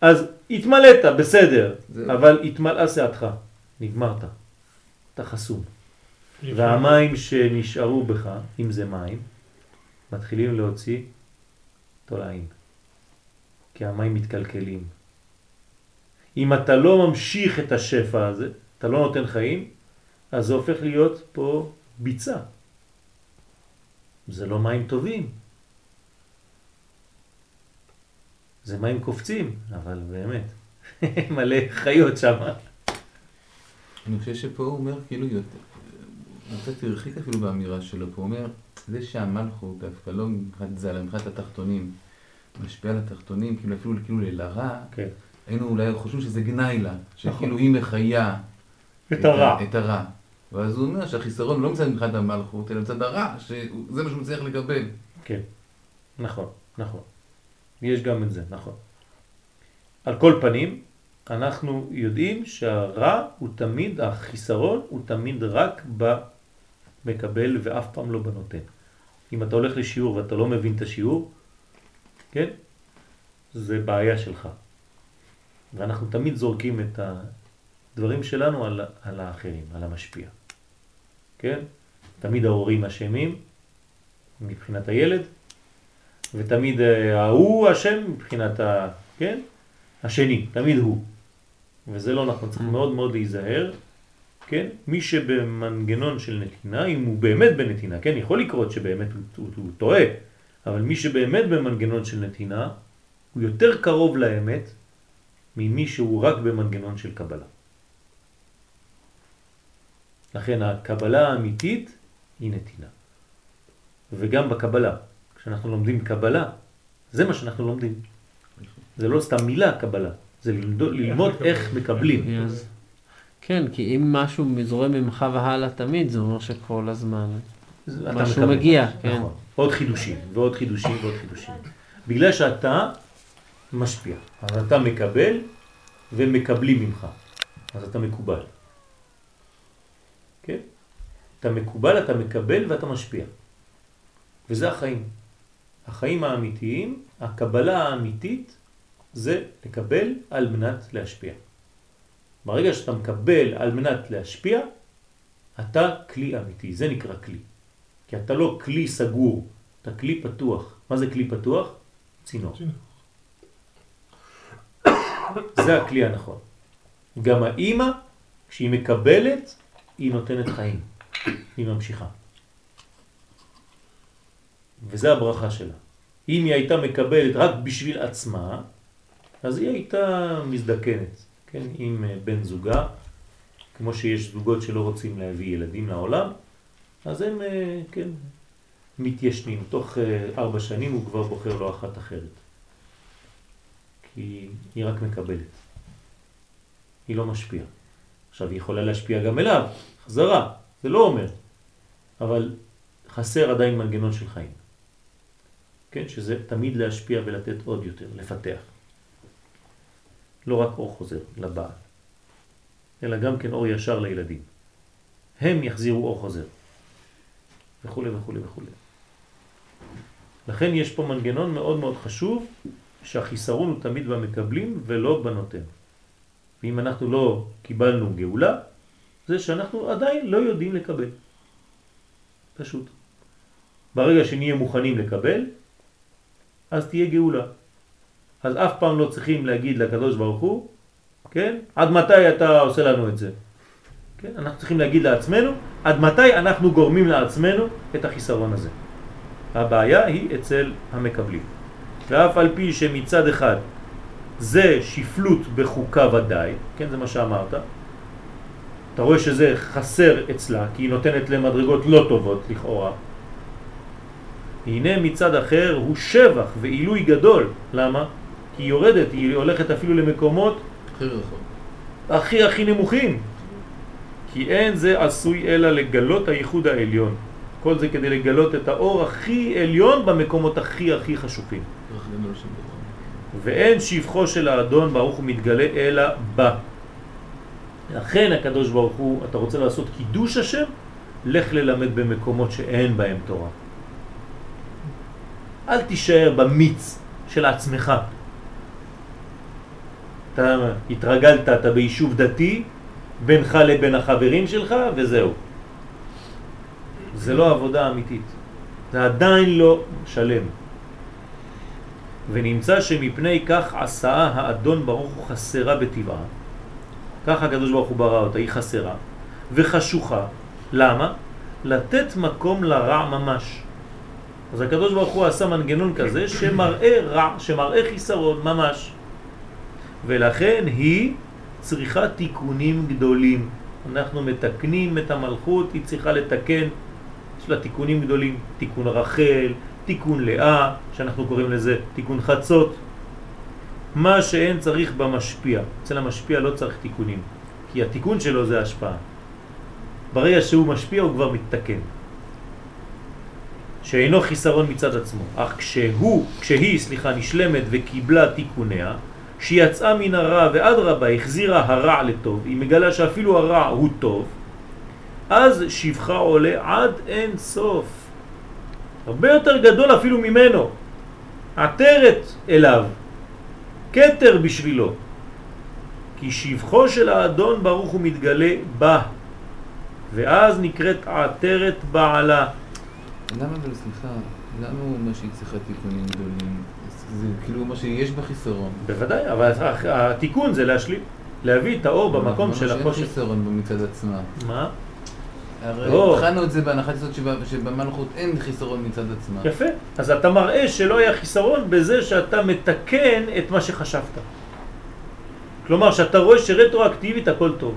אז התמלאת, בסדר, זהו. אבל התמלאה שעתך, נגמרת, אתה חסום. והמים שנשארו בך, אם זה מים, מתחילים להוציא תולעים. כי המים מתקלקלים. אם אתה לא ממשיך את השפע הזה, אתה לא נותן חיים, אז זה הופך להיות פה ביצה. זה לא מים טובים. זה מים קופצים, אבל באמת, מלא חיות שם. אני חושב שפה הוא אומר כאילו יותר, הוא קצת הרחיק אפילו באמירה שלו, פה הוא אומר, זה שהמלכות דווקא לא מבחינת ז"ל, מבחינת התחתונים, משפיע על התחתונים, כאילו אפילו כאילו לרע, כן. היינו אולי חושבים שזה גנאי לה, שכאילו היא מחיה את הרע. ה- את הרע. ואז הוא אומר שהחיסרון לא מצד מבחינת המלכות, אלא מצד הרע, שזה מה שהוא צריך לקבל. כן, נכון, נכון. יש גם את זה, נכון. על כל פנים, אנחנו יודעים שהרע הוא תמיד, החיסרון הוא תמיד רק במקבל ואף פעם לא בנותן. אם אתה הולך לשיעור ואתה לא מבין את השיעור, כן? זה בעיה שלך. ואנחנו תמיד זורקים את הדברים שלנו על, על האחרים, על המשפיע. כן? תמיד ההורים אשמים מבחינת הילד, ותמיד אה, ההוא אשם מבחינת ה... כן? השני, תמיד הוא. וזה לא נכון, צריך מאוד מאוד להיזהר, כן? מי שבמנגנון של נתינה, אם הוא באמת בנתינה, כן? יכול לקרות שבאמת הוא, הוא, הוא טועה, אבל מי שבאמת במנגנון של נתינה, הוא יותר קרוב לאמת ממי שהוא רק במנגנון של קבלה. לכן הקבלה האמיתית היא נתינה. וגם בקבלה, כשאנחנו לומדים קבלה, זה מה שאנחנו לומדים. זה לא סתם מילה קבלה, זה ללמוד, ללמוד איך מקבלים. כן, כי אם משהו זורם ממך והלאה תמיד, זה אומר שכל הזמן. משהו מקבל. מגיע, כן. נכון. עוד חידושים, ועוד חידושים, ועוד חידושים. בגלל שאתה משפיע, אז אתה מקבל ומקבלים ממך, אז אתה מקובל. אתה מקובל, אתה מקבל ואתה משפיע. וזה החיים. החיים האמיתיים, הקבלה האמיתית, זה לקבל על מנת להשפיע. ברגע שאתה מקבל על מנת להשפיע, אתה כלי אמיתי, זה נקרא כלי. כי אתה לא כלי סגור, אתה כלי פתוח. מה זה כלי פתוח? צינור. זה הכלי הנכון. גם האימא, כשהיא מקבלת, היא נותנת חיים. היא ממשיכה. וזה הברכה שלה. אם היא הייתה מקבלת רק בשביל עצמה, אז היא הייתה מזדקנת, כן, עם אה, בן זוגה, כמו שיש זוגות שלא רוצים להביא ילדים לעולם, אז הם, אה, כן, מתיישנים. תוך אה, ארבע שנים הוא כבר בוחר לו אחת אחרת. כי היא רק מקבלת. היא לא משפיעה. עכשיו, היא יכולה להשפיע גם אליו, חזרה, זה לא אומר. אבל חסר עדיין מנגנון של חיים. כן, שזה תמיד להשפיע ולתת עוד יותר, לפתח. לא רק אור חוזר לבעל, אלא גם כן אור ישר לילדים. הם יחזירו אור חוזר. וכו' וכו' וכו'. לכן יש פה מנגנון מאוד מאוד חשוב, שהחיסרון הוא תמיד במקבלים ולא בנותן. ואם אנחנו לא קיבלנו גאולה, זה שאנחנו עדיין לא יודעים לקבל. פשוט. ברגע שנהיה מוכנים לקבל, אז תהיה גאולה. אז אף פעם לא צריכים להגיד לקדוש ברוך הוא, כן? עד מתי אתה עושה לנו את זה? כן? אנחנו צריכים להגיד לעצמנו, עד מתי אנחנו גורמים לעצמנו את החיסרון הזה. הבעיה היא אצל המקבלים. ואף על פי שמצד אחד זה שפלות בחוקה ודאי, כן, זה מה שאמרת, אתה רואה שזה חסר אצלה, כי היא נותנת למדרגות לא טובות לכאורה. הנה מצד אחר הוא שבח ועילוי גדול. למה? כי היא יורדת, היא הולכת אפילו למקומות הכי. הכי נמוכים. כי אין זה עשוי אלא לגלות הייחוד העליון. כל זה כדי לגלות את האור הכי עליון במקומות הכי הכי חשוכים. ואין שבחו של האדון ברוך הוא מתגלה אלא בה. לכן הקדוש ברוך הוא, אתה רוצה לעשות קידוש השם? לך ללמד במקומות שאין בהם תורה. אל תישאר במיץ של עצמך. אתה התרגלת, אתה ביישוב דתי, בינך לבין החברים שלך, וזהו. זה לא עבודה אמיתית. זה עדיין לא שלם. ונמצא שמפני כך עשה האדון ברוך הוא חסרה בטבעה. ככה הקדוש ברוך הוא ברא אותה, היא חסרה וחשוכה. למה? לתת מקום לרע ממש. אז הקדוש ברוך הוא עשה מנגנון כזה שמראה רע, שמראה חיסרון ממש. ולכן היא צריכה תיקונים גדולים. אנחנו מתקנים את המלכות, היא צריכה לתקן, יש לה תיקונים גדולים, תיקון רחל, תיקון לאה, שאנחנו קוראים לזה תיקון חצות. מה שאין צריך במשפיע. אצל המשפיע לא צריך תיקונים, כי התיקון שלו זה השפעה. ברגע שהוא משפיע הוא כבר מתתקן. שאינו חיסרון מצד עצמו, אך כשהוא, כשהיא, סליחה, נשלמת וקיבלה תיקוניה, שיצאה מן הרע ואדרבה החזירה הרע לטוב, היא מגלה שאפילו הרע הוא טוב, אז שבחה עולה עד אין סוף. הרבה יותר גדול אפילו ממנו. עטרת אליו, כתר בשבילו. כי שבחו של האדון ברוך הוא מתגלה בה, ואז נקראת עטרת בעלה. למה אבל סליחה, למה הוא אומר שהיא צריכה תיקונים גדולים? זה כאילו מה שיש בה חיסרון. בוודאי, אבל התיקון זה להשלים, להביא את האור במקום של הקושי. החושך. שאין חיסרון בה מצד עצמה. מה? הרי. התחלנו את זה בהנחת יסוד שב- שבמלכות אין חיסרון מצד עצמה. יפה. אז אתה מראה שלא היה חיסרון בזה שאתה מתקן את מה שחשבת. כלומר, שאתה רואה שרטרואקטיבית הכל טוב.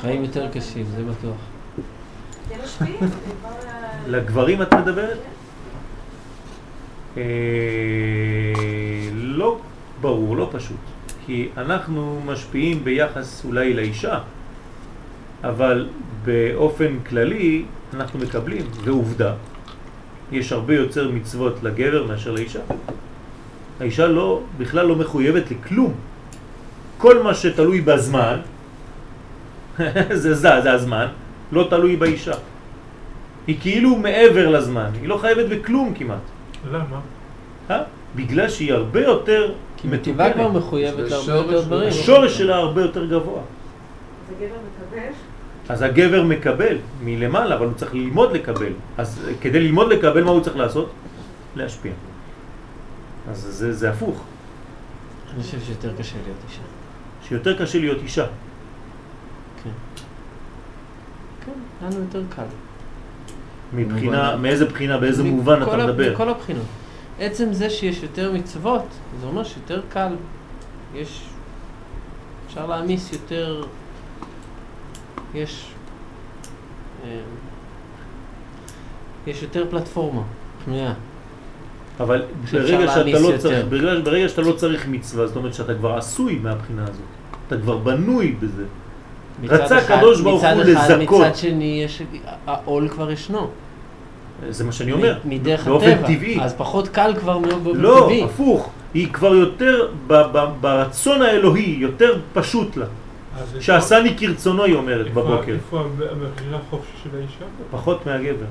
חיים יותר קשים, זה בטוח. לגברים את מדברת? אה, לא ברור, לא פשוט. כי אנחנו משפיעים ביחס אולי לאישה, אבל באופן כללי אנחנו מקבלים, ועובדה, יש הרבה יותר מצוות לגבר מאשר לאישה. האישה לא, בכלל לא מחויבת לכלום. כל מה שתלוי בזמן, זה זה, זה הזמן, לא תלוי באישה. היא כאילו מעבר לזמן, היא לא חייבת בכלום כמעט. למה? אה? בגלל שהיא הרבה יותר כי מטבעה כבר. מחויבת זה להרבה יותר דברים. השורש שלה הרבה יותר גבוה. אז הגבר מקבל, אז הגבר מקבל מלמעלה, אבל הוא צריך ללמוד לקבל. אז כדי ללמוד לקבל, מה הוא צריך לעשות? להשפיע. אז זה, זה הפוך, אני חושב שיותר קשה להיות אישה. שיותר קשה להיות אישה. כן. כן, לנו יותר קל. מבחינה, מאיזה בחינה, באיזה מובן אתה מדבר? מכל הבחינות. עצם זה שיש יותר מצוות, זה אומר שיותר קל. יש... אפשר להעמיס יותר... יש... אה, יש יותר פלטפורמה פנויה. אבל ברגע שאתה לא. צריך, ברגע, ברגע שאתה לא צריך מצווה, זאת אומרת שאתה כבר עשוי מהבחינה הזאת. אתה כבר בנוי בזה. רצה הקדוש ברוך הוא מצד אחד, לזכות. מצד שני, יש... העול כבר ישנו. זה מה שאני אומר. מדרך באופן הטבע. טבעי. אז פחות קל כבר באופן לא, טבעי. הפוך. היא כבר יותר, ברצון האלוהי, יותר פשוט לה. שעשני כרצונו, היא אומרת איפה- בבוקר. איפה המחירה החופשי של האישה? פחות מהגבר.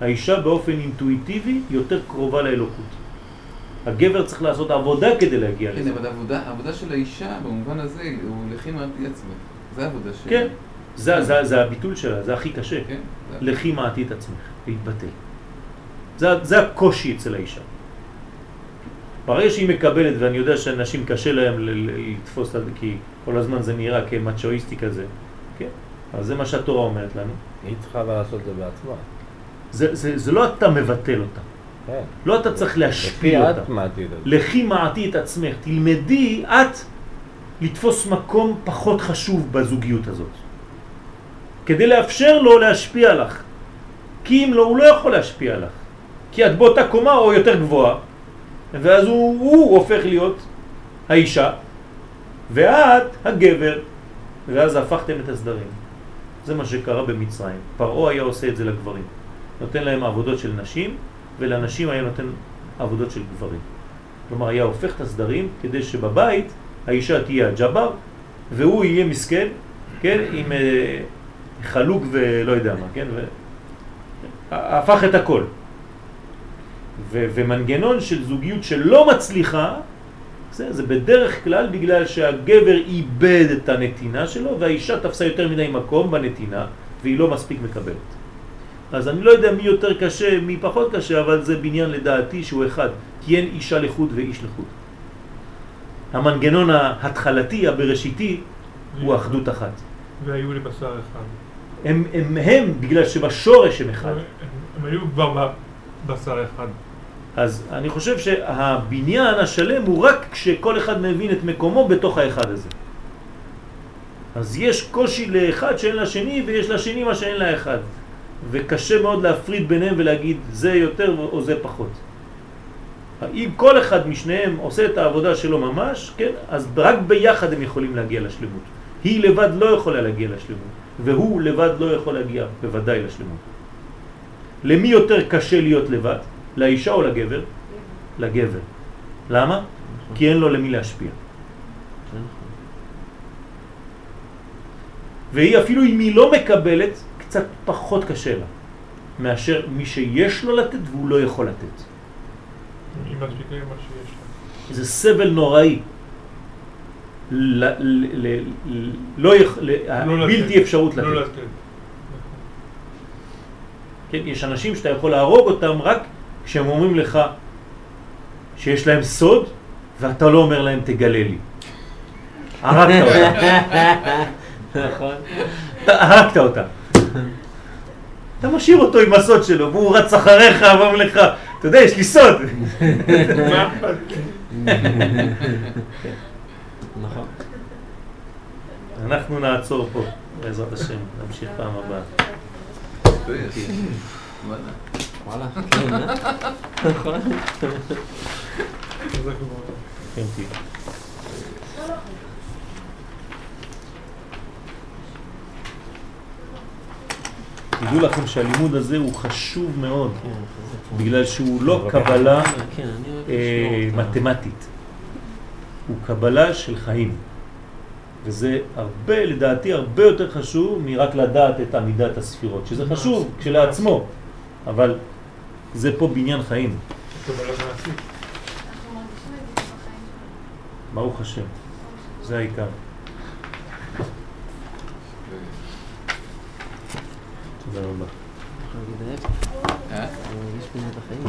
האישה באופן אינטואיטיבי יותר קרובה לאלוקות. הגבר צריך לעשות עבודה כדי להגיע כן, לזה. אבל העבודה, של האישה במובן הזה הוא לכי מעטי עצמך. זה העבודה שלה. כן, זה, זה, זה הביטול שלה, זה הכי קשה. כן. לכי מעטי את עצמך, להתבטל. זה, זה הקושי אצל האישה. ברגע שהיא מקבלת, ואני יודע שאנשים קשה להם לתפוס את זה, כי כל הזמן זה נראה כמצ'ואיסטי כזה, כן? אז זה מה שהתורה אומרת לנו. היא צריכה לעשות את זה בעצמה. זה, זה, זה לא אתה מבטל אותה, כן. לא אתה צריך להשפיע אותה. את מעתיד את זה. לכי מעטי את עצמך, תלמדי את לתפוס מקום פחות חשוב בזוגיות הזאת. כדי לאפשר לו להשפיע לך. כי אם לא, הוא לא יכול להשפיע לך. כי את באותה קומה או יותר גבוהה, ואז הוא, הוא הופך להיות האישה, ואת הגבר, ואז הפכתם את הסדרים. זה מה שקרה במצרים. פרעה היה עושה את זה לגברים. נותן להם עבודות של נשים, ולנשים היה נותן עבודות של גברים. כלומר, היה הופך את הסדרים כדי שבבית האישה תהיה הג'בר, והוא יהיה מסכן, כן, עם אה, חלוק ולא יודע מה, כן, ו... הפך את הכל. ו- ומנגנון של זוגיות שלא מצליחה, זה, זה בדרך כלל בגלל שהגבר איבד את הנתינה שלו והאישה תפסה יותר מדי מקום בנתינה והיא לא מספיק מקבלת. אז אני לא יודע מי יותר קשה, מי פחות קשה, אבל זה בניין לדעתי שהוא אחד, כי אין אישה לחוד ואיש לחוד. המנגנון ההתחלתי, הבראשיתי, הוא אחדות אחת. והיו לי בשר אחד. הם, הם, הם, בגלל שבשורש הם אחד. הם היו כבר בשר אחד. אז אני חושב שהבניין השלם הוא רק כשכל אחד מבין את מקומו בתוך האחד הזה. אז יש קושי לאחד שאין לשני ויש לשני מה שאין לאחד. וקשה מאוד להפריד ביניהם ולהגיד זה יותר או זה פחות. אם כל אחד משניהם עושה את העבודה שלו ממש, כן, אז רק ביחד הם יכולים להגיע לשלמות. היא לבד לא יכולה להגיע לשלמות, והוא לבד לא יכול להגיע בוודאי לשלמות. למי יותר קשה להיות לבד? לאישה או לגבר? לגבר. למה? כי אין לו למי להשפיע. והיא אפילו אם היא לא מקבלת, קצת פחות קשה לה, מאשר מי שיש לו לתת והוא לא יכול לתת. זה סבל נוראי. ל, ל, ל, ל, לא לא בלתי. אפשרות לתת. לא לתת. כן, יש אנשים שאתה יכול להרוג אותם רק כשהם אומרים לך שיש להם סוד ואתה לא אומר להם תגלה לי. הרגת אותם. נכון. הרגת אותם. אתה משאיר אותו עם הסוד שלו והוא רץ אחריך ואומר לך, אתה יודע, יש לי סוד. מה אכפת לי? נכון. אנחנו נעצור פה, בעזרת השם, נמשיך פעם הבאה. וואלה. וואלה, כן. כן. תדעו לכם שהלימוד הזה הוא חשוב מאוד, כן. בגלל שהוא לא קבלה כן, אני אוהב אה. מתמטית, הוא קבלה של חיים. וזה הרבה, לדעתי, הרבה יותר חשוב מרק לדעת את עמידת הספירות, שזה חשוב כשלעצמו, אבל זה פה בניין חיים, שלנו. ברוך השם, זה העיקר. תודה רבה. אה? מזה את החיים.